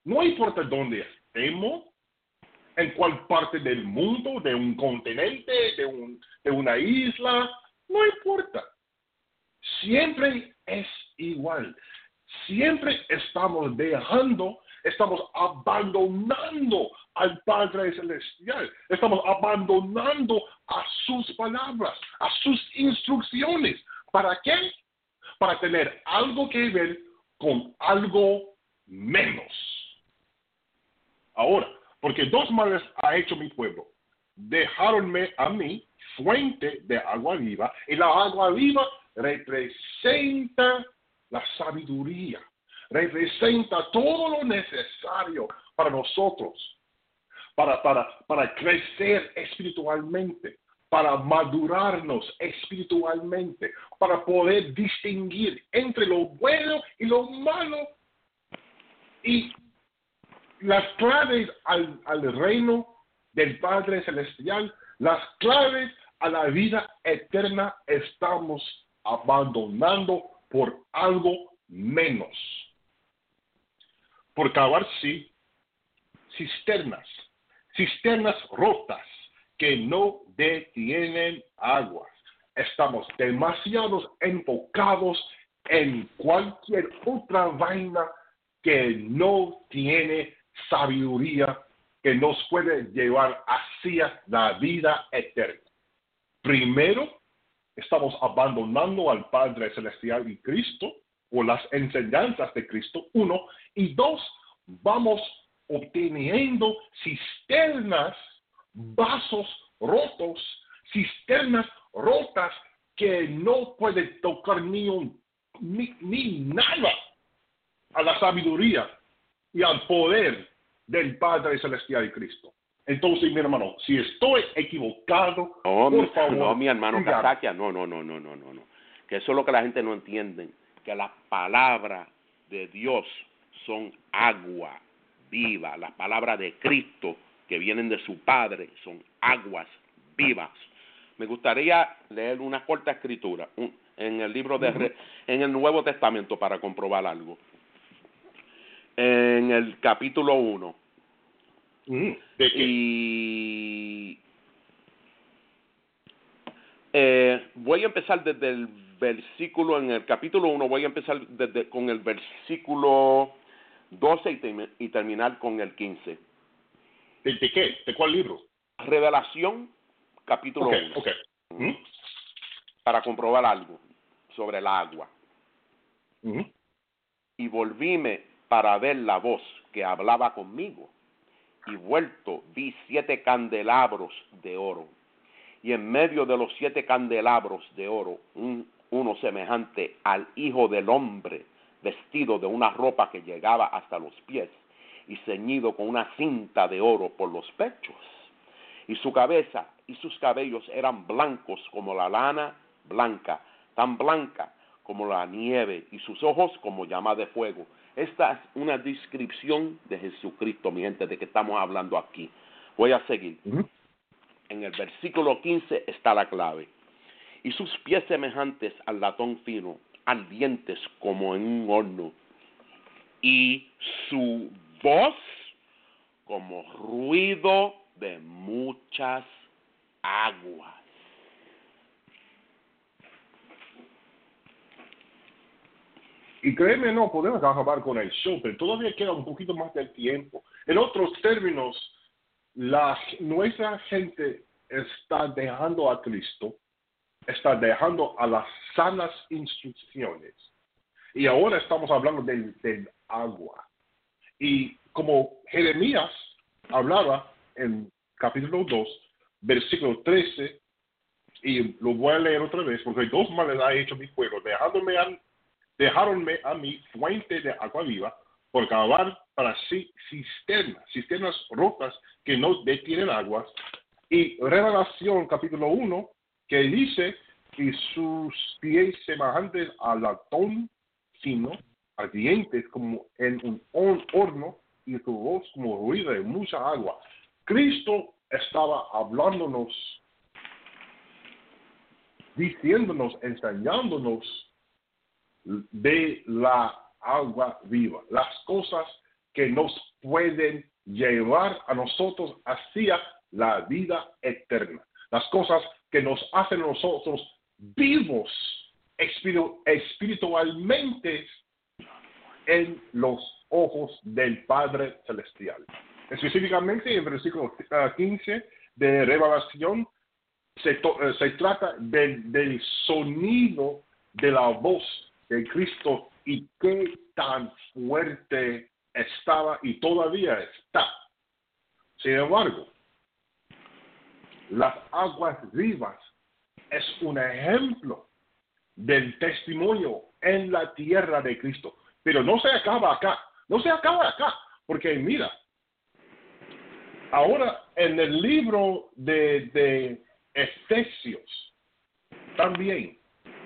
No importa dónde estemos, en cuál parte del mundo, de un continente, de, un, de una isla, no importa. Siempre es igual. Siempre estamos dejando, estamos abandonando al Padre Celestial. Estamos abandonando a sus palabras, a sus instrucciones. ¿Para qué? Para tener algo que ver con algo menos. Ahora, porque dos males ha hecho mi pueblo. Dejaronme a mí fuente de agua viva y la agua viva representa la sabiduría, representa todo lo necesario para nosotros para, para, para crecer espiritualmente, para madurarnos espiritualmente, para poder distinguir entre lo bueno y lo malo. Y las claves al, reino del Padre Celestial, las claves a la vida eterna estamos abandonando por algo menos. Por cavar, sí, cisternas cisternas rotas que no detienen aguas. Estamos demasiado enfocados en cualquier otra vaina que no tiene sabiduría que nos puede llevar hacia la vida eterna. Primero, estamos abandonando al Padre Celestial y Cristo o las enseñanzas de Cristo, uno, y dos, vamos obteniendo cisternas, vasos rotos, cisternas rotas que no puede tocar ni, un, ni, nada a la sabiduría y al poder del Padre Celestial y Cristo. Entonces, mi hermano, si estoy equivocado, no, por favor. No, mi hermano Casaquia, no, no, no, no, no, no. Que eso es lo que la gente no entiende, que las palabras de Dios son agua viva. Las palabras de Cristo que vienen de su Padre son aguas vivas. Me gustaría leer una corta escritura en el libro de en el Nuevo Testamento para comprobar algo. En el capítulo 1. y eh, voy a empezar desde el versículo, en el capítulo 1, voy a empezar desde, con el versículo 12 y, terminar con el 15. ¿De, qué? ¿De cuál libro? Revelación, capítulo 1. Para comprobar algo sobre el agua. Y volvíme para ver la voz que hablaba conmigo. Y vuelto vi siete candelabros de oro. Y en medio de los siete candelabros de oro, un, uno semejante al Hijo del Hombre vestido de una ropa que llegaba hasta los pies y ceñido con una cinta de oro por los pechos. Y su cabeza y sus cabellos eran blancos como la lana blanca, tan blanca como la nieve, y sus ojos como llama de fuego. Esta es una descripción de Jesucristo, mi gente, de que estamos hablando aquí. Voy a seguir. En el versículo 15 está la clave. Y sus pies semejantes al latón fino, ardientes como en un horno, y su voz como ruido de muchas aguas. Y créeme, no podemos acabar con el show, pero todavía queda un poquito más del tiempo. En otros términos, la, nuestra gente está dejando a Cristo, está dejando a las sanas instrucciones. Y ahora estamos hablando del, del agua. Y como Jeremías hablaba en capítulo 2, versículo 13, y lo voy a leer otra vez, porque dos males ha hecho mi pueblo, dejándome dejáronme a mi fuente de agua viva, por cavar para sí cisternas, cisternas rotas que no detienen aguas. Y Revelación capítulo 1, que dice, y sus pies semejantes al latón fino, ardientes como en un horno, y su voz como ruido de mucha agua. Cristo estaba hablándonos, diciéndonos, enseñándonos de la agua viva, las cosas que nos pueden llevar a nosotros hacia la vida eterna, las cosas que nos hacen nosotros vivos espiritualmente en los ojos del Padre Celestial. Específicamente en el versículo 15 ah, de Revelación se, eh, se trata del sonido de la voz de Cristo y qué tan fuerte estaba y todavía está. Sin embargo, las aguas vivas es un ejemplo del testimonio en la tierra de Cristo. Pero no se acaba acá, no se acaba acá, porque mira, ahora en el libro de, de Efesios, también,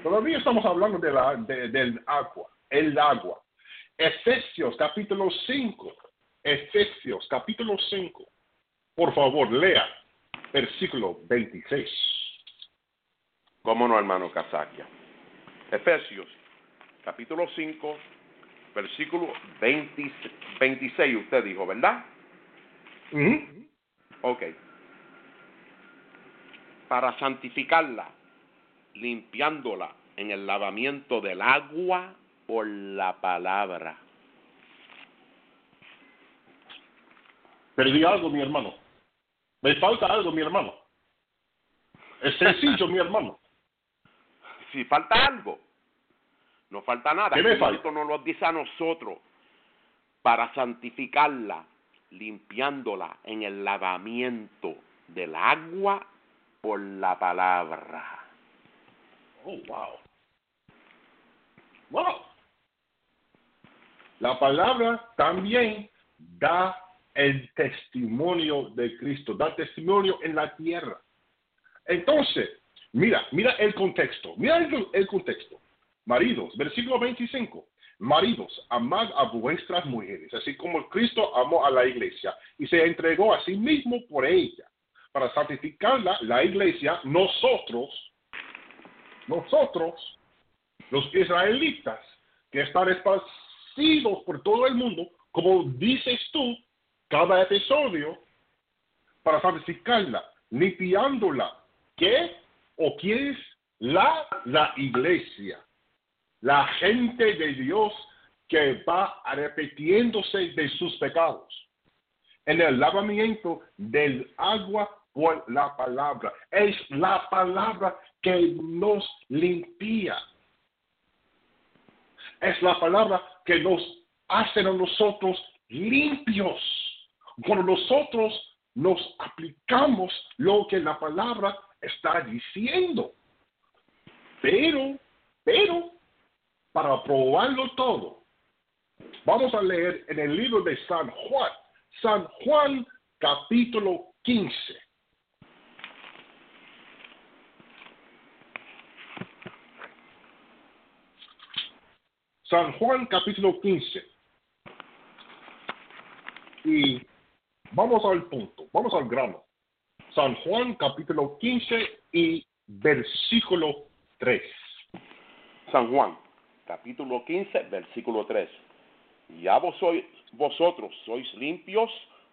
todavía estamos hablando de la, del agua, el agua. Efesios capítulo 5, Efesios capítulo 5, por favor, lea versículo 26. ¿Cómo no, hermano Casaquia? Efesios capítulo 5, versículo 26, usted dijo, ¿verdad? Ok. Para santificarla, limpiándola en el lavamiento del agua por la palabra. Perdí algo, mi hermano. Me falta algo, mi hermano. Es sencillo, mi hermano. *laughs* Si falta algo, no falta nada. ¿Qué me falta? nos lo dice a nosotros para santificarla, limpiándola en el lavamiento del agua por la palabra. Oh, wow. Wow. La palabra también da el testimonio de Cristo, da testimonio en la tierra. Entonces, mira, mira el contexto, mira el, contexto. Maridos, versículo 25. Maridos, amad a vuestras mujeres, así como Cristo amó a la iglesia y se entregó a sí mismo por ella. Para santificarla, la iglesia, nosotros, nosotros, los israelitas, que están esparcidos por todo el mundo, como dices tú, cada episodio, para santificarla, limpiándola. ¿Qué? ¿O quién es la, la iglesia? la gente de Dios que va arrepentiéndose de sus pecados. En el lavamiento del agua por la palabra. Es la palabra que nos limpia. Es la palabra que nos hace a nosotros limpios. Cuando nosotros nos aplicamos lo que la palabra está diciendo. Pero, pero, para probarlo todo, Vamos a leer en el libro de San Juan, San Juan capítulo 15. San Juan capítulo 15. Y vamos al punto, vamos al grano. San Juan capítulo 15 y versículo 3. San Juan, capítulo 15, versículo 3. Ya vos sois, vosotros sois limpios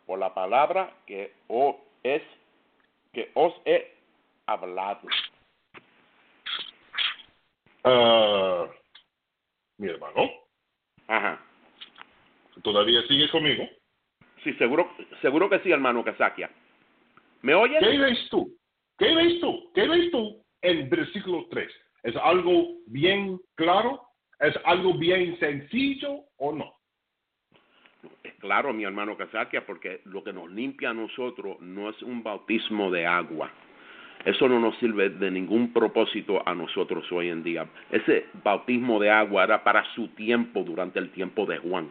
por la palabra que os, es, que os he hablado. Ah, mi hermano, Ajá. ¿todavía sigue conmigo? Sí, seguro, seguro que sí, hermano Kazakia. ¿Me oyes? ¿Qué ves tú? ¿Qué ves tú? ¿Qué ves tú en versículo 3? ¿Es algo bien claro? ¿Es algo bien sencillo o no? Es claro, mi hermano Kazakia, porque lo que nos limpia a nosotros no es un bautismo de agua. Eso no nos sirve de ningún propósito a nosotros hoy en día. Ese bautismo de agua era para su tiempo, durante el tiempo de Juan.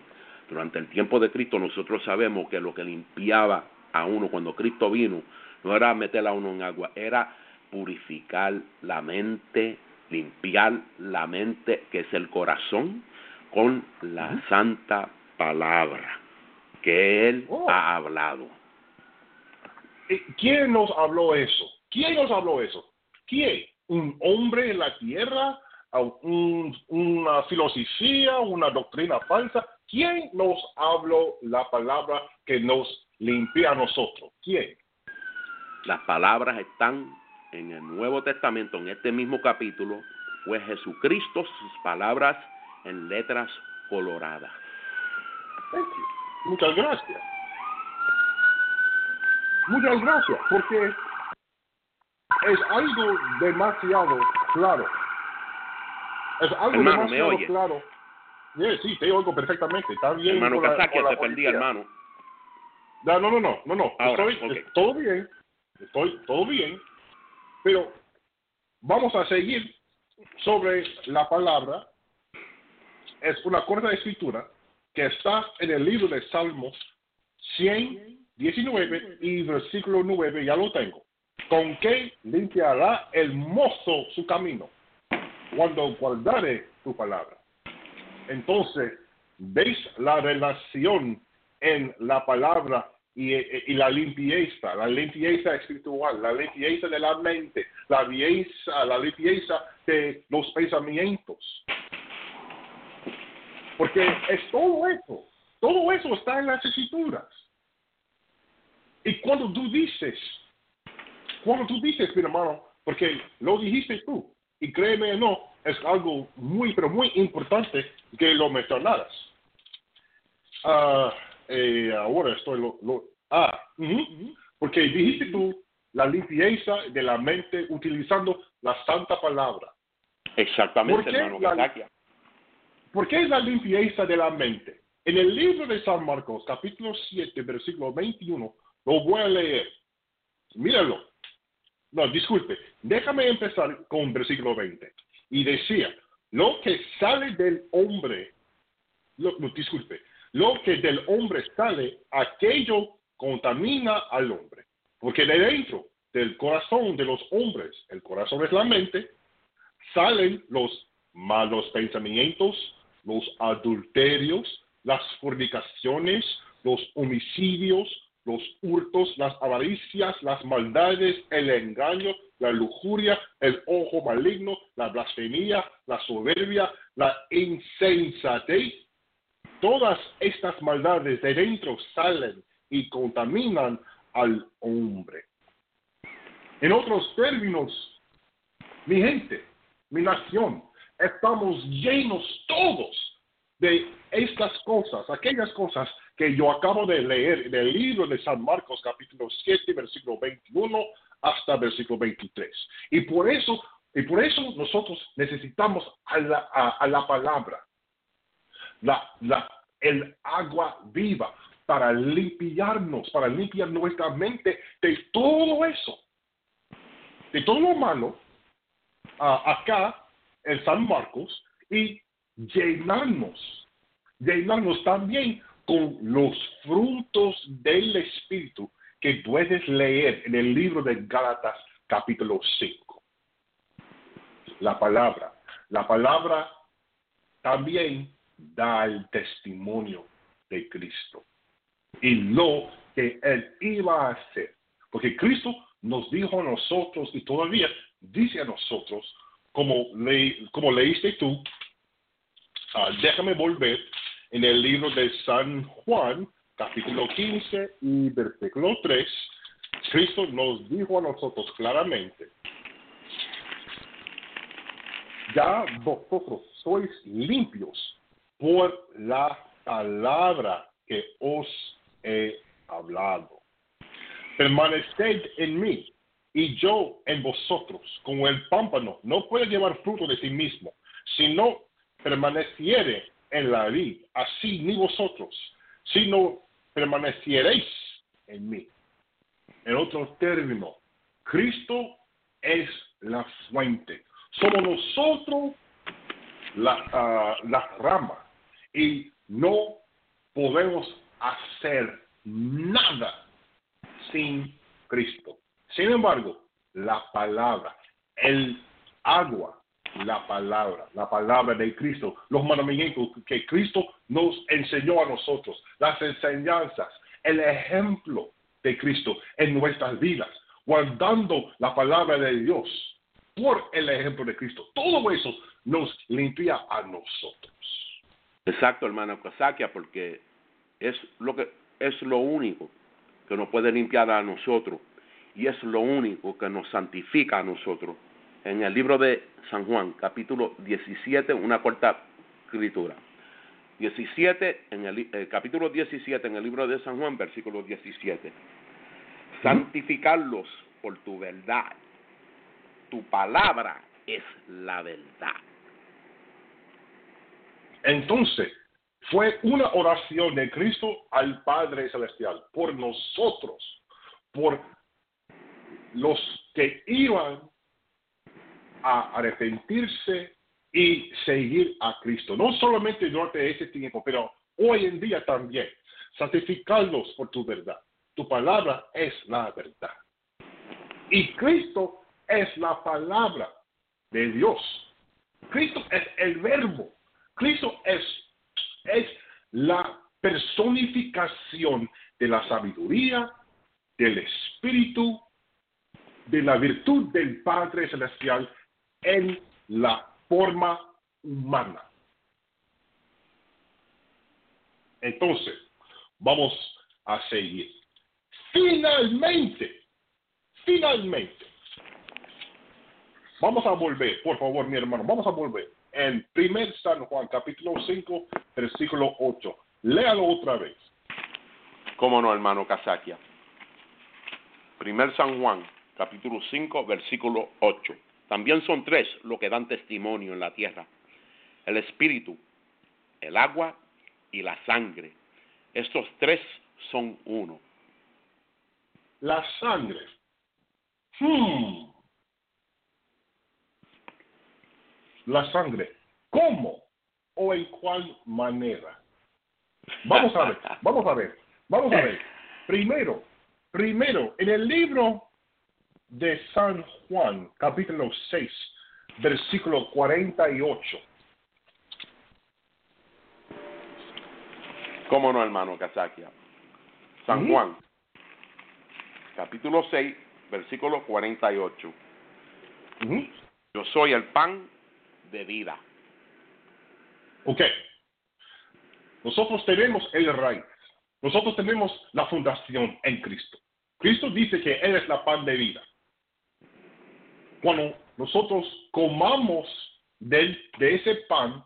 Durante el tiempo de Cristo nosotros sabemos que lo que limpiaba a uno cuando Cristo vino no era meter a uno en agua, era purificar la mente, limpiar la mente, que es el corazón, con la santa palabra que Él Oh. ha hablado. Eh, ¿Quién nos habló eso? ¿Quién nos habló eso? ¿Quién? ¿Un hombre en la tierra? ¿A un- ¿Una filosofía? ¿Una doctrina falsa? ¿Quién nos habló la palabra que nos limpia a nosotros? ¿Quién? Las palabras están en el Nuevo Testamento, en este mismo capítulo, fue Jesucristo, sus palabras en letras coloradas. Muchas gracias. Muchas gracias, porque es algo demasiado claro. Es algo Hermano, ¿me demasiado oye? claro. Yeah, sí, te oigo perfectamente. Está bien. hermano la te perdí, hermano. No, no, no, no, no. Ahora, Estoy, todo bien, estoy todo bien, pero vamos a seguir sobre la palabra. Es una corta escritura que está en el libro de Salmos 119 y versículo 9, ya lo tengo. ¿Con qué limpiará el mozo su camino? Cuando guardare tu palabra. Entonces, ¿veis la relación en la palabra y, y la limpieza, la limpieza espiritual, la limpieza de la mente, la limpieza, la limpieza de los pensamientos? Porque es todo eso, todo eso está en las escrituras. Y cuando tú dices, cuando tú dices, mi hermano, porque lo dijiste tú, y créeme o no, es algo muy, pero muy importante que lo mencionaras. Ah, eh, ahora estoy lo, lo- ah, ujú, ujú, porque dijiste tú la limpieza de la mente utilizando la santa palabra. Exactamente, ¿Por qué hermano la-. ¿Por qué es la limpieza de la mente? En el libro de San Marcos, capítulo 7, versículo 21, lo voy a leer. Míralo. No, disculpe. Déjame empezar con versículo 20. Y decía, lo que sale del hombre, lo- no, disculpe, lo que del hombre sale, aquello contamina al hombre. Porque de dentro del corazón de los hombres, el corazón es la mente, salen los malos pensamientos, los adulterios, las fornicaciones, los homicidios, los hurtos, las avaricias, las maldades, el engaño, la lujuria, el ojo maligno, la blasfemia, la soberbia, la insensatez. Todas estas maldades de dentro salen y contaminan al hombre. En otros términos, mi gente, mi nación, estamos llenos todos de estas cosas, aquellas cosas que yo acabo de leer en el libro de San Marcos capítulo 7, versículo 21 hasta versículo 23. Y por eso, y por eso nosotros necesitamos a la, a, a la palabra, la, la, el agua viva para limpiarnos, para limpiar nuestra mente de todo eso, de todo lo malo, ah, acá en San Marcos y llenarnos llenarnos también con los frutos del Espíritu que puedes leer en el libro de Gálatas capítulo 5. La palabra. La palabra también da el testimonio de Cristo y lo que Él iba a hacer. Porque Cristo nos dijo a nosotros y todavía dice a nosotros, como, le, como leíste tú, ah, déjame volver en el libro de San Juan, capítulo 15 y versículo 3, Cristo nos dijo a nosotros claramente, ya vosotros sois limpios por la palabra que os he hablado. Permaneced en mí y yo en vosotros, como el pámpano no puede llevar fruto de sí mismo, si no permaneciere en la vid, así ni vosotros, sino permaneciereis en mí. En otro término, Cristo es la fuente. Somos nosotros la, ah, la rama y no podemos hacer nada sin Cristo. Sin embargo, la palabra, el agua, la palabra, la palabra de Cristo, los mandamientos que Cristo nos enseñó a nosotros, las enseñanzas, el ejemplo de Cristo en nuestras vidas, guardando la palabra de Dios por el ejemplo de Cristo. Todo eso nos limpia a nosotros. Exacto, hermano Casaquia, porque es lo que es lo único que nos puede limpiar a nosotros y es lo único que nos santifica a nosotros. En el libro de San Juan, capítulo 17, una corta escritura. 17, en el eh, capítulo 17, en el libro de San Juan, versículo 17. Santificarlos por tu verdad. Tu palabra es la verdad. Entonces, fue una oración de Cristo al Padre Celestial por nosotros, por los que iban a arrepentirse y seguir a Cristo. No solamente durante ese tiempo, pero hoy en día también. Santificarlos por tu verdad. Tu palabra es la verdad. Y Cristo es la palabra de Dios. Cristo es el verbo. Cristo es, es la personificación de la sabiduría, del espíritu de la virtud del Padre Celestial en la forma humana. Entonces, vamos a seguir. Finalmente, finalmente, vamos a volver, por favor, mi hermano, vamos a volver. En 1 San Juan, capítulo 5, versículo 8. Léalo otra vez. ¿Cómo no, hermano Casaquia? Primer San Juan, capítulo 5, versículo 8. También son tres lo que dan testimonio en la tierra. El espíritu, el agua y la sangre. Estos tres son uno. La sangre. Hmm. La sangre. ¿Cómo o en cuál manera? Vamos a ver, vamos a ver, vamos a ver. Primero, primero, en el libro de San Juan, capítulo 6, versículo 48. ¿Cómo no, hermano Casaquia? San Juan, capítulo 6, versículo 48. Yo soy el pan de vida. Ok. Nosotros tenemos el raíz. Nosotros tenemos la fundación en Cristo. Cristo dice que Él es la pan de vida cuando nosotros comamos de, ese pan,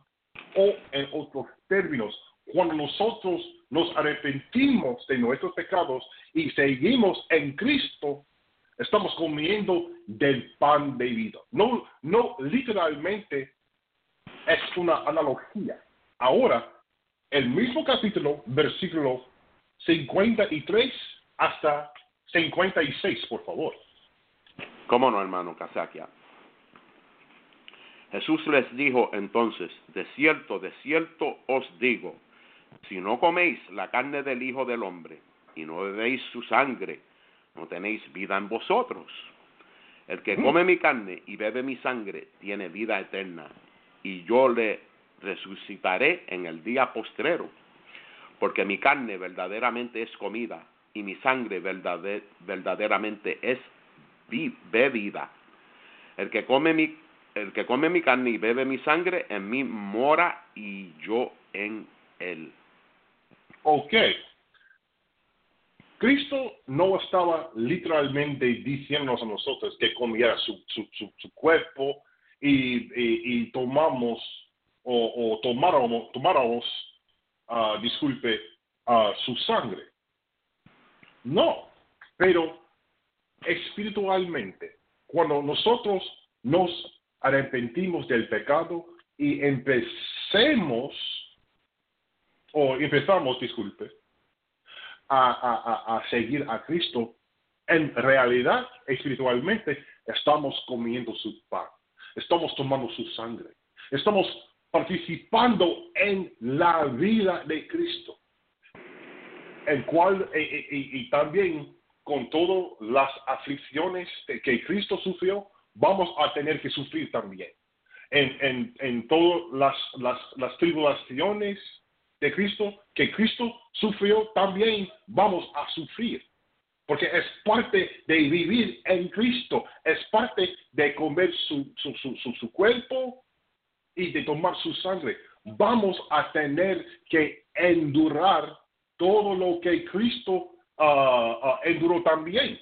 o en otros términos, cuando nosotros nos arrepentimos de nuestros pecados y seguimos en Cristo, estamos comiendo del pan de vida. No, no literalmente es una analogía. Ahora, el mismo capítulo, versículo 53 hasta 56, por favor. ¿Cómo no, hermano Casaquia? Jesús les dijo entonces, de cierto, de cierto os digo, si no coméis la carne del Hijo del Hombre y no bebéis su sangre, no tenéis vida en vosotros. El que come mi carne y bebe mi sangre tiene vida eterna, y yo le resucitaré en el día postrero, porque mi carne verdaderamente es comida y mi sangre verdaderamente es bebida. El que come mi el que come mi carne y bebe mi sangre en mí mora y yo en él. Ok. Cristo no estaba literalmente diciéndonos a nosotros que comiera su, cuerpo y, y, tomamos o, o tomáramos, tomáramos uh, disculpe, uh, su sangre. No, pero espiritualmente, cuando nosotros nos arrepentimos del pecado y empecemos, o empezamos, disculpe, a, a, seguir a Cristo, en realidad, espiritualmente, estamos comiendo su pan, estamos tomando su sangre, estamos participando en la vida de Cristo, el cual, y, también con todas las aflicciones que Cristo sufrió, vamos a tener que sufrir también. En, en, en todas las, las, las tribulaciones, de Cristo, que Cristo sufrió, también vamos a sufrir. Porque es parte de vivir en Cristo, es parte de comer su, su, su, su cuerpo y de tomar su sangre. Vamos a tener que endurar todo lo que Cristo uh, uh, enduró también.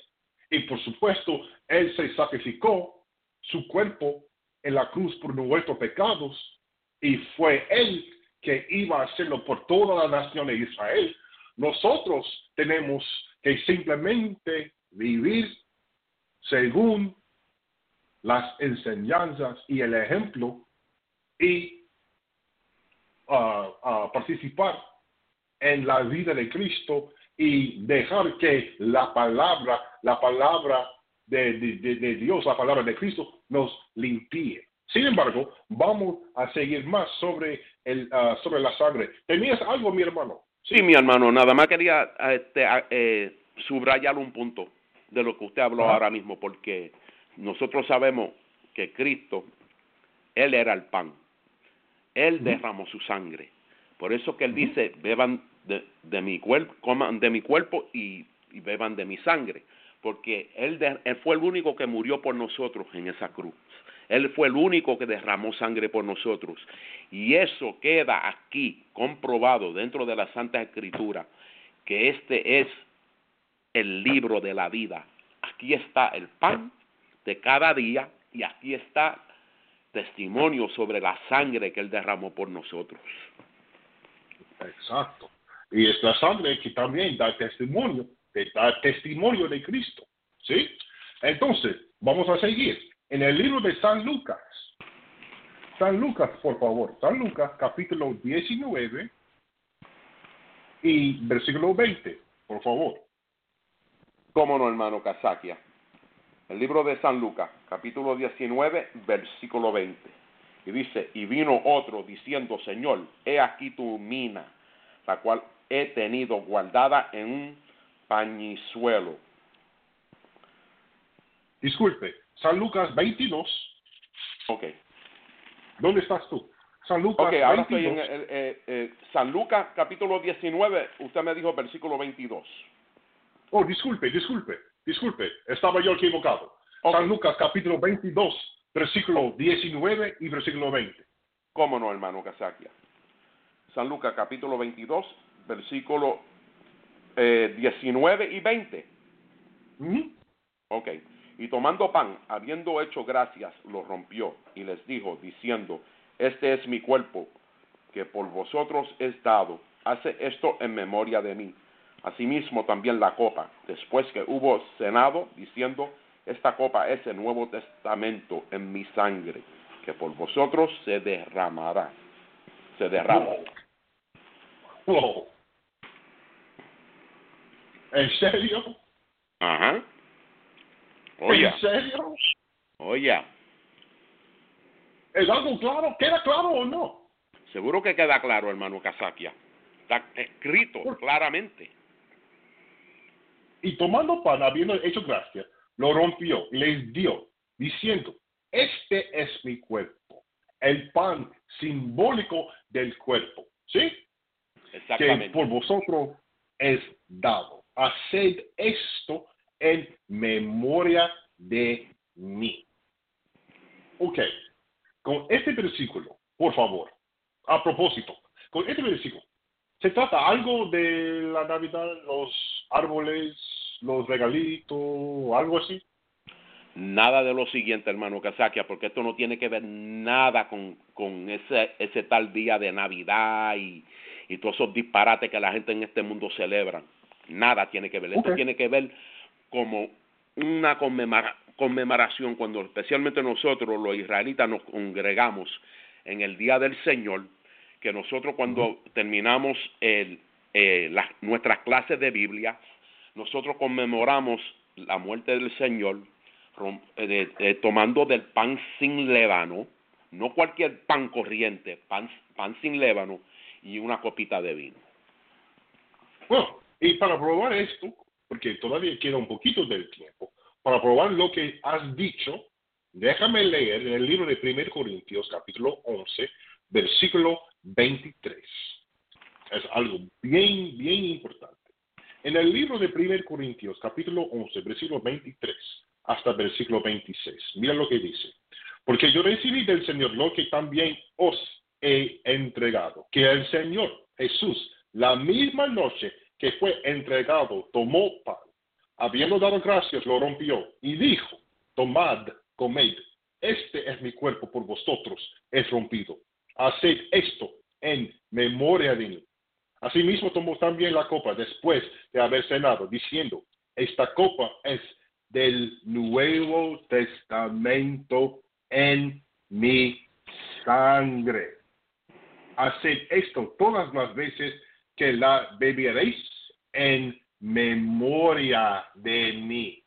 Y por supuesto, Él se sacrificó su cuerpo en la cruz por nuestros pecados y fue Él que iba a hacerlo por toda la nación de Israel, nosotros tenemos que simplemente vivir según las enseñanzas y el ejemplo y uh, uh, participar en la vida de Cristo y dejar que la palabra, la palabra de, de Dios, la palabra de Cristo nos limpie. Sin embargo, vamos a seguir más sobre, el, ah, sobre la sangre. ¿Tenías algo, mi hermano? Sí, mi hermano, nada más quería este, eh, subrayar un punto de lo que usted habló ahora mismo, porque nosotros sabemos que Cristo, Él era el pan, Él derramó su sangre. Por eso que Él dice, beban de, mi cuerpo, coman de mi cuerpo y, beban de mi sangre, porque él, él fue el único que murió por nosotros en esa cruz. Él fue el único que derramó sangre por nosotros. Y eso queda aquí comprobado dentro de la Santa Escritura, que este es el libro de la vida. Aquí está el pan de cada día y aquí está testimonio sobre la sangre que Él derramó por nosotros. Exacto. Y esta sangre que también da testimonio, da testimonio de Cristo. ¿Sí? Entonces, vamos a seguir en el libro de San Lucas. San Lucas, por favor. San Lucas, capítulo 19 y versículo 20, por favor. Cómo no, hermano Casaquia. El libro de San Lucas, capítulo 19, versículo 20. Y dice, y vino otro diciendo, Señor, he aquí tu mina, la cual he tenido guardada en un pañizuelo. Disculpe, San Lucas 22. Ok. ¿Dónde estás tú? San Lucas Ok, ahora estoy en eh, eh, San Lucas capítulo 19, usted me dijo versículo 22. Oh, disculpe, disculpe, disculpe, estaba yo equivocado. San Lucas capítulo 22, versículo 19 y versículo 20. ¿Cómo no, hermano Casaquia? San Lucas capítulo 22, versículo 19 eh, y 20. Ok. Y tomando pan, habiendo hecho gracias, lo rompió y les dijo, diciendo, este es mi cuerpo, que por vosotros es dado, hace esto en memoria de mí. Asimismo también la copa, después que hubo cenado, diciendo, esta copa es el Nuevo Testamento en mi sangre, que por vosotros se derramará. Se derrama. ¿En serio? Ajá. Oye. ¿En serio? Oye. ¿Es algo claro? ¿Queda claro o no? Seguro que queda claro, hermano Casaquia. Está escrito claramente. Y tomando pan, habiendo hecho gracia, lo rompió les dio, diciendo, este es mi cuerpo, el pan simbólico del cuerpo. ¿Sí? Que por vosotros es dado. Haced esto en memoria de mí. Ok, con este versículo, por favor, a propósito, con este versículo, ¿se trata algo de la Navidad, los árboles, los regalitos, algo así? Nada de lo siguiente, hermano Kazakia, porque esto no tiene que ver nada con, con ese, ese tal día de Navidad y, y todos esos disparates que la gente en este mundo celebra. Nada tiene que ver. Esto tiene que ver como una conmemoración cuando especialmente nosotros los israelitas nos congregamos en el día del Señor, que nosotros cuando terminamos el, eh, nuestras clases de Biblia, nosotros conmemoramos la muerte del Señor eh, tomando del pan sin lébano, no cualquier pan corriente, pan, pan sin lébano y una copita de vino. Bueno, y para probar esto, porque todavía queda un poquito del tiempo, para probar lo que has dicho, déjame leer en el libro de 1 Corintios, capítulo 11, versículo 23. Es algo bien, bien importante. En el libro de 1 Corintios, capítulo 11, versículo 23 hasta versículo 26, mira lo que dice. Porque yo recibí del Señor lo que también os he entregado, que el Señor Jesús, la misma noche que fue entregado, tomó pan, habiendo dado gracias, lo rompió y dijo, tomad, comed, este es mi cuerpo por vosotros, es rompido. Haced esto en memoria de mí. Asimismo tomó también la copa después de haber cenado, diciendo, esta copa es del Nuevo Testamento en mi sangre. Haced esto todas las veces que la beberéis en memoria de mí.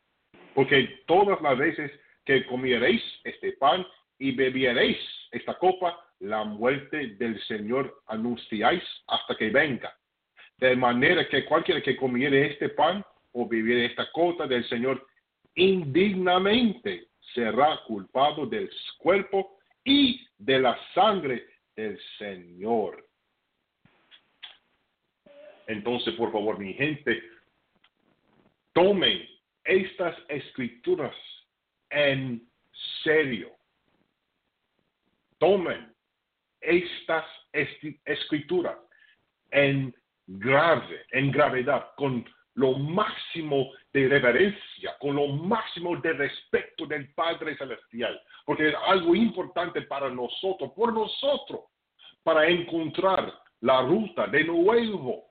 Porque todas las veces que comiereis este pan y bebiereis esta copa, la muerte del Señor anunciáis hasta que venga. De manera que cualquiera que comiere este pan o bebiere esta copa del Señor indignamente será culpado del cuerpo y de la sangre del Señor. Entonces, por favor, mi gente, tomen estas escrituras en serio. Tomen estas escrituras en grave, en gravedad, con lo máximo de reverencia, con lo máximo de respeto del Padre Celestial, porque es algo importante para nosotros, por nosotros, para encontrar la ruta de nuevo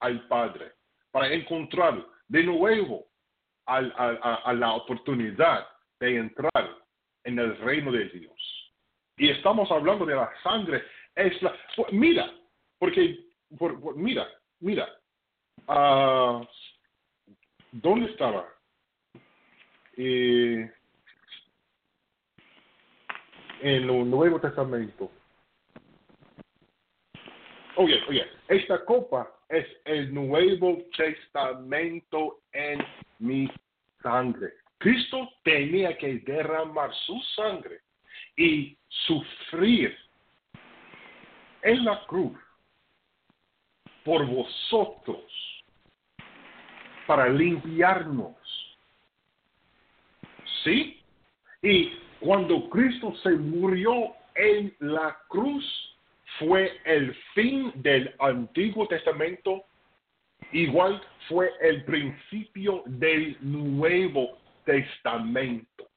al Padre, para encontrar de nuevo a la oportunidad de entrar en el reino de Dios. Y estamos hablando de la sangre. Es la, mira, porque, mira, mira, uh, ¿dónde estaba? Eh, en el Nuevo Testamento. Oye, oye, esta copa es el Nuevo Testamento en mi sangre. Cristo tenía que derramar su sangre y sufrir en la cruz por vosotros para limpiarnos. ¿Sí? Y cuando Cristo se murió en la cruz, fue el fin del Antiguo Testamento, igual fue el principio del Nuevo Testamento,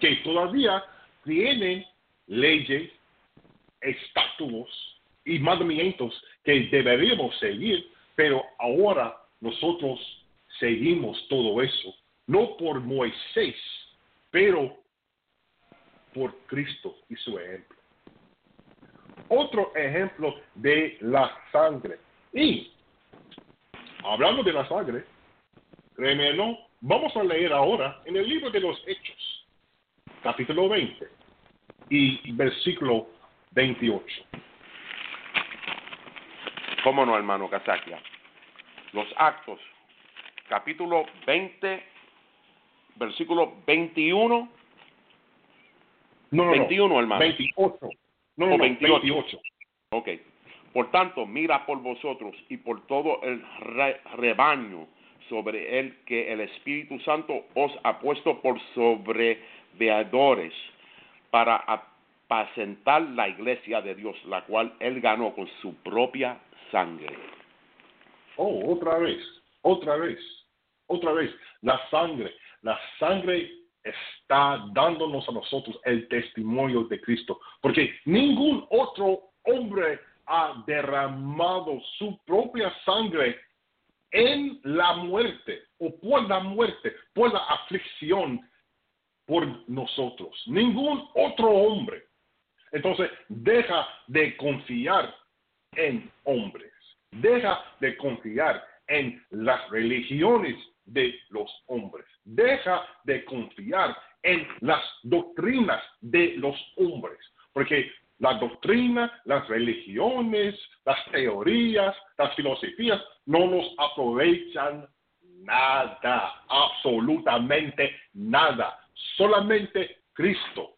que todavía tiene leyes, estatutos y mandamientos que deberíamos seguir, pero ahora nosotros seguimos todo eso, no por Moisés, pero por Cristo y su ejemplo. Otro ejemplo de la sangre. Y hablando de la sangre, créeme vamos a leer ahora en el libro de los Hechos, capítulo 20 y versículo 28. ¿Cómo no, hermano Casaquia? Los Actos, capítulo 20, versículo 21. No, no, 21, no. hermano. 28. No, no, O no, 28. 28. Ok. Por tanto, mira por vosotros y por todo el re- rebaño sobre el que el Espíritu Santo os ha puesto por sobreveadores para apacentar la iglesia de Dios, la cual él ganó con su propia sangre. Oh, otra vez, otra vez, otra vez. La sangre, la sangre está dándonos a nosotros el testimonio de Cristo, porque ningún otro hombre ha derramado su propia sangre en la muerte o por la muerte, por la aflicción por nosotros. Ningún otro hombre. Entonces, deja de confiar en hombres. Deja de confiar en las religiones de los hombres. Deja de confiar en las doctrinas de los hombres. Porque la doctrina, las religiones, las teorías, las filosofías no nos aprovechan nada, absolutamente nada. Solamente Cristo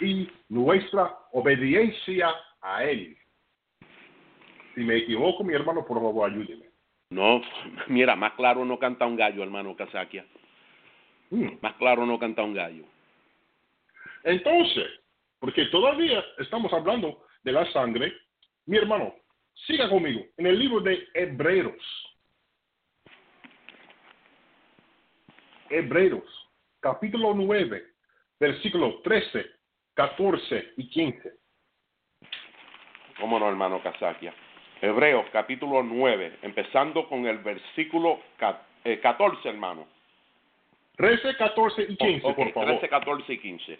y nuestra obediencia a Él. Si me equivoco, mi hermano, por favor, ayúdeme. No, *laughs* mira, más claro no canta un gallo, hermano Casaquia. Mm. Más claro no canta un gallo. Entonces, porque todavía estamos hablando de la sangre, mi hermano, siga conmigo en el libro de Hebreos. Hebreos, capítulo 9, versículos 13, 14 y 15. ¿Cómo no, hermano Casaquia? Hebreos capítulo 9, empezando con el versículo ca- eh, 14, hermano. 13, 14 y 15, Ok, por favor. 13, 14 y 15.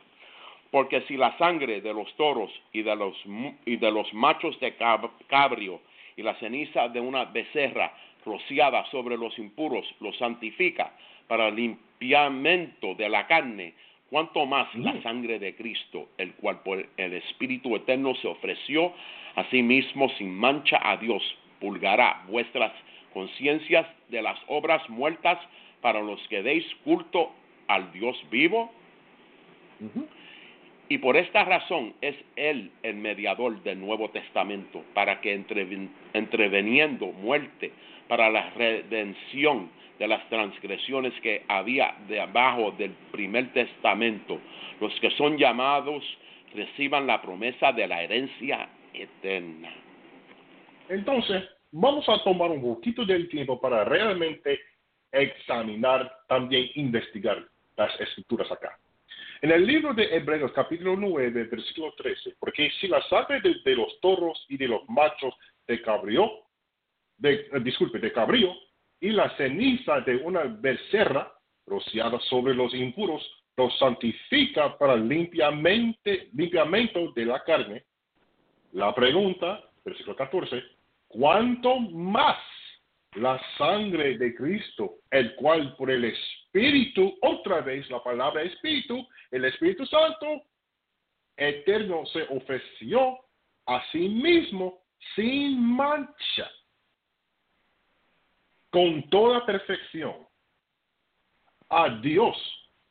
Porque si la sangre de los toros y de los, y de los machos de cab- cabrio y la ceniza de una becerra rociada sobre los impuros los santifica para limpiamiento de la carne, cuanto más la Mm. sangre de Cristo, el cual por el Espíritu Eterno se ofreció a sí mismo sin mancha a Dios, pulgará vuestras conciencias de las obras muertas para los que deis culto al Dios vivo. Y por esta razón es Él el mediador del Nuevo Testamento, para que entreven- entreveniendo muerte para la redención de las transgresiones que había debajo del primer testamento, los que son llamados reciban la promesa de la herencia eterna. Entonces, vamos a tomar un poquito del tiempo para realmente examinar, también investigar las escrituras acá. En el libro de Hebreos, capítulo 9, versículo 13, porque si la sangre de, los toros y de los machos de cabrío, de, eh, disculpe, de cabrío, y la ceniza de una becerra rociada sobre los impuros, los santifica para limpiamente, limpiamiento de la carne. La pregunta, versículo 14, ¿cuánto más la sangre de Cristo, el cual por el Espíritu, otra vez la palabra Espíritu, el Espíritu Santo, eterno se ofreció a sí mismo sin mancha, con toda perfección. A Dios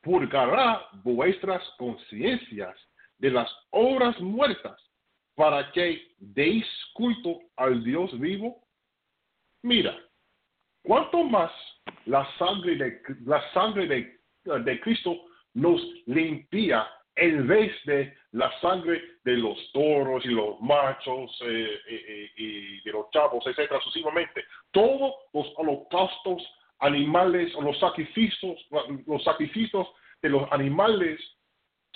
purgará vuestras conciencias de las obras muertas para que deis culto al Dios vivo. Mira, cuanto más la sangre de, la sangre de, de Cristo nos limpia en vez de la sangre de los toros y los machos eh, eh, eh, y de los chavos, etcétera, sucesivamente. Todos los holocaustos animales o los sacrificios, los sacrificios de los animales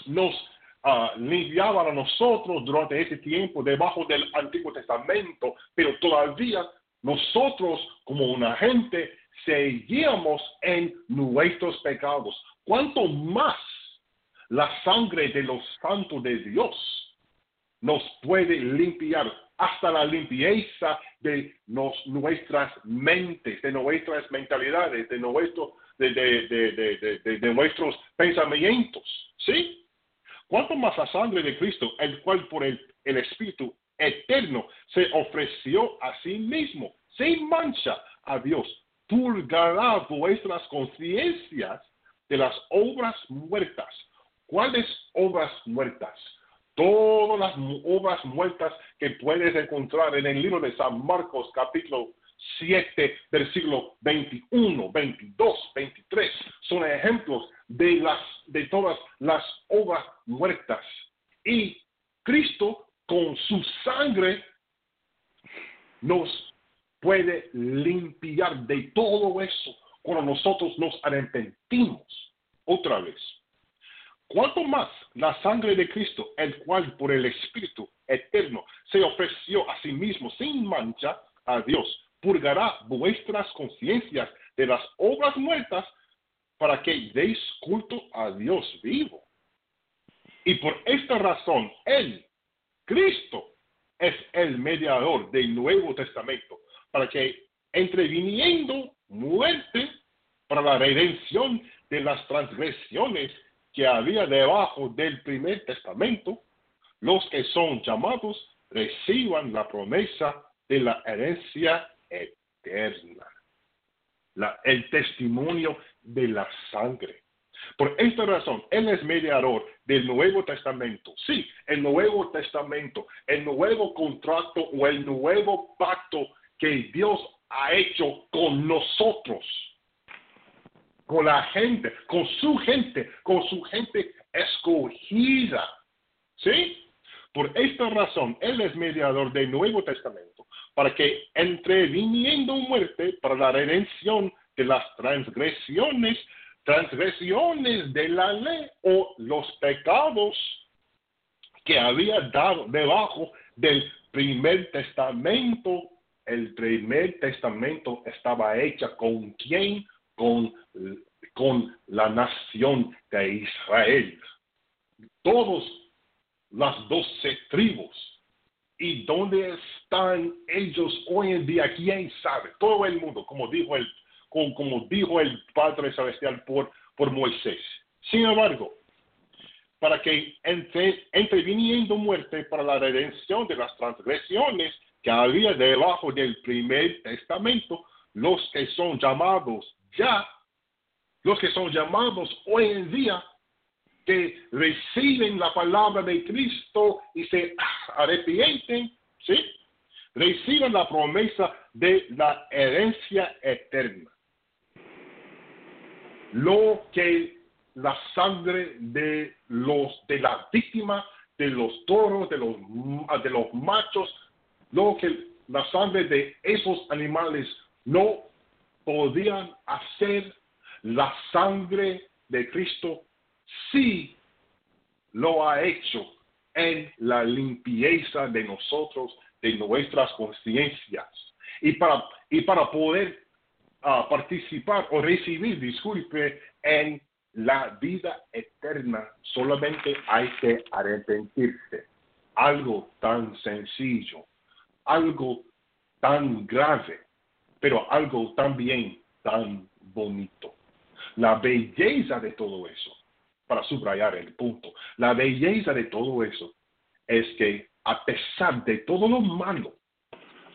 nos ah, limpiaban a nosotros durante ese tiempo debajo del Antiguo Testamento, pero todavía nosotros como una gente seguíamos en nuestros pecados. Cuanto más la sangre de los santos de Dios nos puede limpiar hasta la limpieza de nuestras mentes, de nuestras mentalidades, de, nuestro, de, nuestros pensamientos. ¿Sí? Cuanto más la sangre de Cristo, el cual por el Espíritu eterno, se ofreció a sí mismo, sin mancha, a Dios. Purgará vuestras conciencias de las obras muertas. ¿Cuáles obras muertas? Todas las obras muertas que puedes encontrar en el libro de San Marcos capítulo 7, versículo 21, 22, 23, son ejemplos de, las, de todas las obras muertas. Y Cristo con su sangre nos puede limpiar de todo eso cuando nosotros nos arrepentimos otra vez. Cuanto más la sangre de Cristo, el cual por el Espíritu eterno se ofreció a sí mismo sin mancha a Dios, purgará vuestras conciencias de las obras muertas para que deis culto a Dios vivo. Y por esta razón, Él, Cristo, es el mediador del Nuevo Testamento, para que entreviniendo muerte para la redención de las transgresiones que había debajo del primer testamento, los que son llamados reciban la promesa de la herencia eterna, el testimonio de la sangre. Por esta razón, Él es mediador del Nuevo Testamento. Sí, el Nuevo Testamento, el nuevo contrato o el nuevo pacto que Dios ha hecho con nosotros, con la gente, con su gente, con su gente escogida. ¿Sí? Por esta razón, Él es mediador del Nuevo Testamento, para que entreviniendo muerte para la redención de las transgresiones, transgresiones de la ley o los pecados que había dado debajo del primer testamento el primer testamento estaba hecho con quién? Con, con la nación de Israel. Todos las doce tribus. ¿Y dónde están ellos hoy en día? ¿Quién sabe? Todo el mundo, como dijo el, como, dijo el Padre Celestial por, por Moisés. Sin embargo, para que entre, entreviniendo muerte para la redención de las transgresiones que había debajo del primer testamento, los que son llamados ya, los que son llamados hoy en día, que reciben la palabra de Cristo y se *laughs* arrepienten, ¿sí? Reciben la promesa de la herencia eterna. Lo que la sangre de los de la víctima, de los toros, de los de los machos lo que la sangre de esos animales no podían hacer, la sangre de Cristo sí lo ha hecho en la limpieza de nosotros, de nuestras conciencias. Y para, y para poder ah, participar o recibir, disculpe, en la vida eterna, solamente hay que arrepentirse. Algo tan sencillo algo tan grave, pero algo también tan bonito. La belleza de todo eso, para subrayar el punto, la belleza de todo eso es que a pesar de todo lo malo,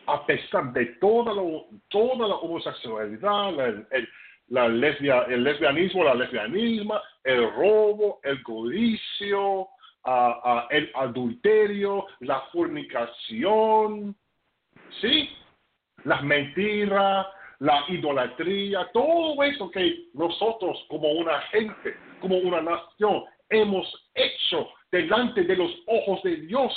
a pesar de toda, lo, toda la homosexualidad, el, la lesbia, el lesbianismo, la lesbianismo, el robo, el codicio, el adulterio, la fornicación, ¿sí? Las mentiras, la idolatría, todo eso que nosotros como una gente, como una nación, hemos hecho delante de los ojos de Dios.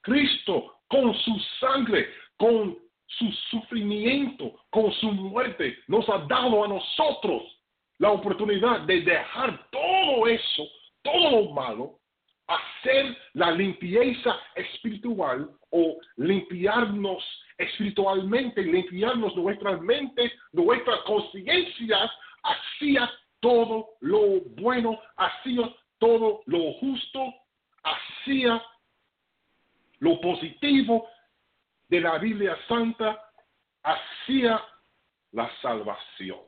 Cristo, con su sangre, con su sufrimiento, con su muerte, nos ha dado a nosotros la oportunidad de dejar todo eso, todo lo malo, hacer la limpieza espiritual o limpiarnos espiritualmente, limpiarnos nuestras mentes, nuestras conciencias hacia todo lo bueno, hacia todo lo justo, hacia lo positivo de la Biblia Santa, hacia la salvación.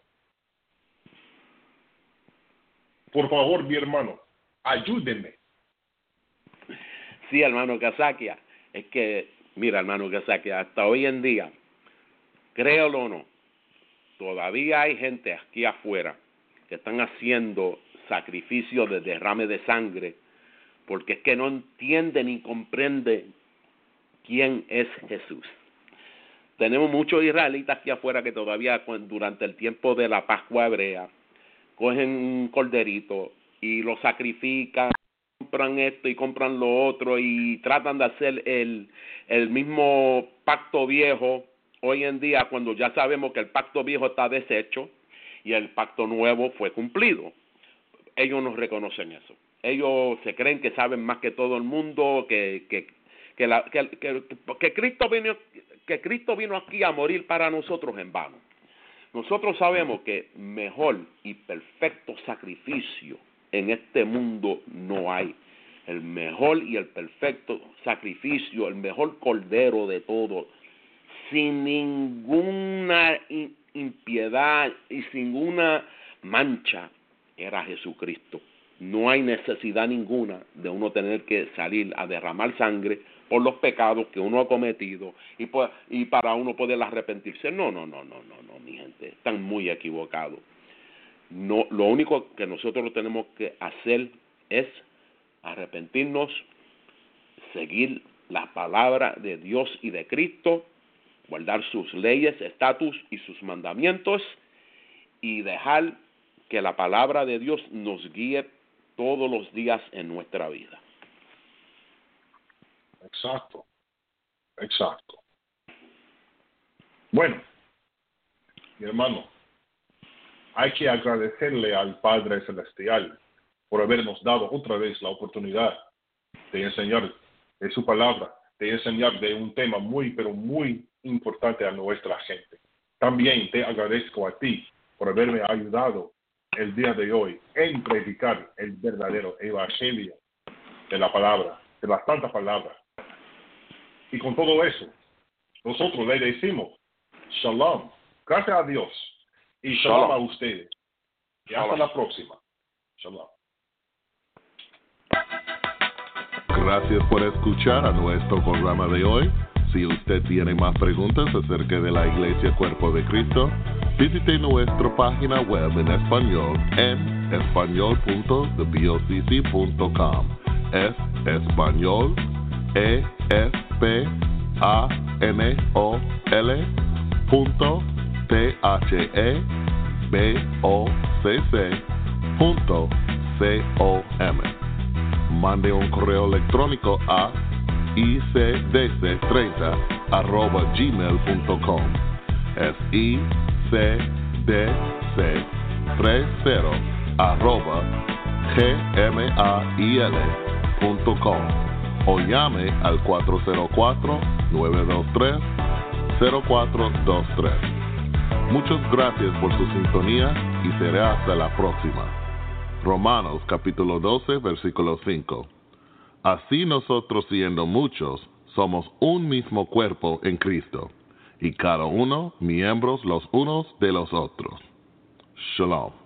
Por favor, mi hermano, ayúdenme. Sí, hermano Kazakia, es que Mira, hermano, que hasta hoy en día, créelo o no, todavía hay gente aquí afuera que están haciendo sacrificios de derrame de sangre porque es que no entiende ni comprende quién es Jesús. Tenemos muchos israelitas aquí afuera que todavía durante el tiempo de la Pascua hebrea cogen un corderito y lo sacrifican, compran esto y compran lo otro y tratan de hacer el, el mismo pacto viejo hoy en día cuando ya sabemos que el pacto viejo está deshecho y el pacto nuevo fue cumplido. Ellos no reconocen eso. Ellos se creen que saben más que todo el mundo, que, que, que, la, que, que, Cristo vino, que Cristo vino aquí a morir para nosotros en vano. Nosotros sabemos que mejor y perfecto sacrificio en este mundo no hay. El mejor y el perfecto sacrificio, el mejor cordero de todo, sin ninguna impiedad y sin ninguna mancha, era Jesucristo. No hay necesidad ninguna de uno tener que salir a derramar sangre por los pecados que uno ha cometido y, y para uno poder arrepentirse. No, no, no, no, no, no, mi gente, están muy equivocados. No, lo único que nosotros tenemos que hacer es arrepentirnos, seguir la palabra de Dios y de Cristo, guardar sus leyes, estatus y sus mandamientos y dejar que la palabra de Dios nos guíe todos los días en nuestra vida. Exacto, exacto. Bueno, mi hermano, hay que agradecerle al Padre Celestial por habernos dado otra vez la oportunidad de enseñar de su palabra, de enseñar de un tema muy, pero muy importante a nuestra gente. También te agradezco a ti por haberme ayudado el día de hoy en predicar el verdadero evangelio de la palabra, de las tantas palabras. Y con todo eso, nosotros le decimos shalom, gracias a Dios y shalom, a ustedes. Y hasta la próxima. Shalom. Gracias por escuchar a nuestro programa de hoy. Si usted tiene más preguntas acerca de la Iglesia Cuerpo de Cristo, visite nuestra página web en español en español.thebocc.com. Es español e s p a n o l punto t h e b o c c punto c o m. Mande un correo electrónico a icdc30 arroba gmail.com. Es icdc 30 arroba gmail.com o llame al 404-923-0423. Muchas gracias por su sintonía y será hasta la próxima. Romanos capítulo 12 versículo 5. Así nosotros siendo muchos, somos un mismo cuerpo en Cristo, y cada uno miembros los unos de los otros. Shalom.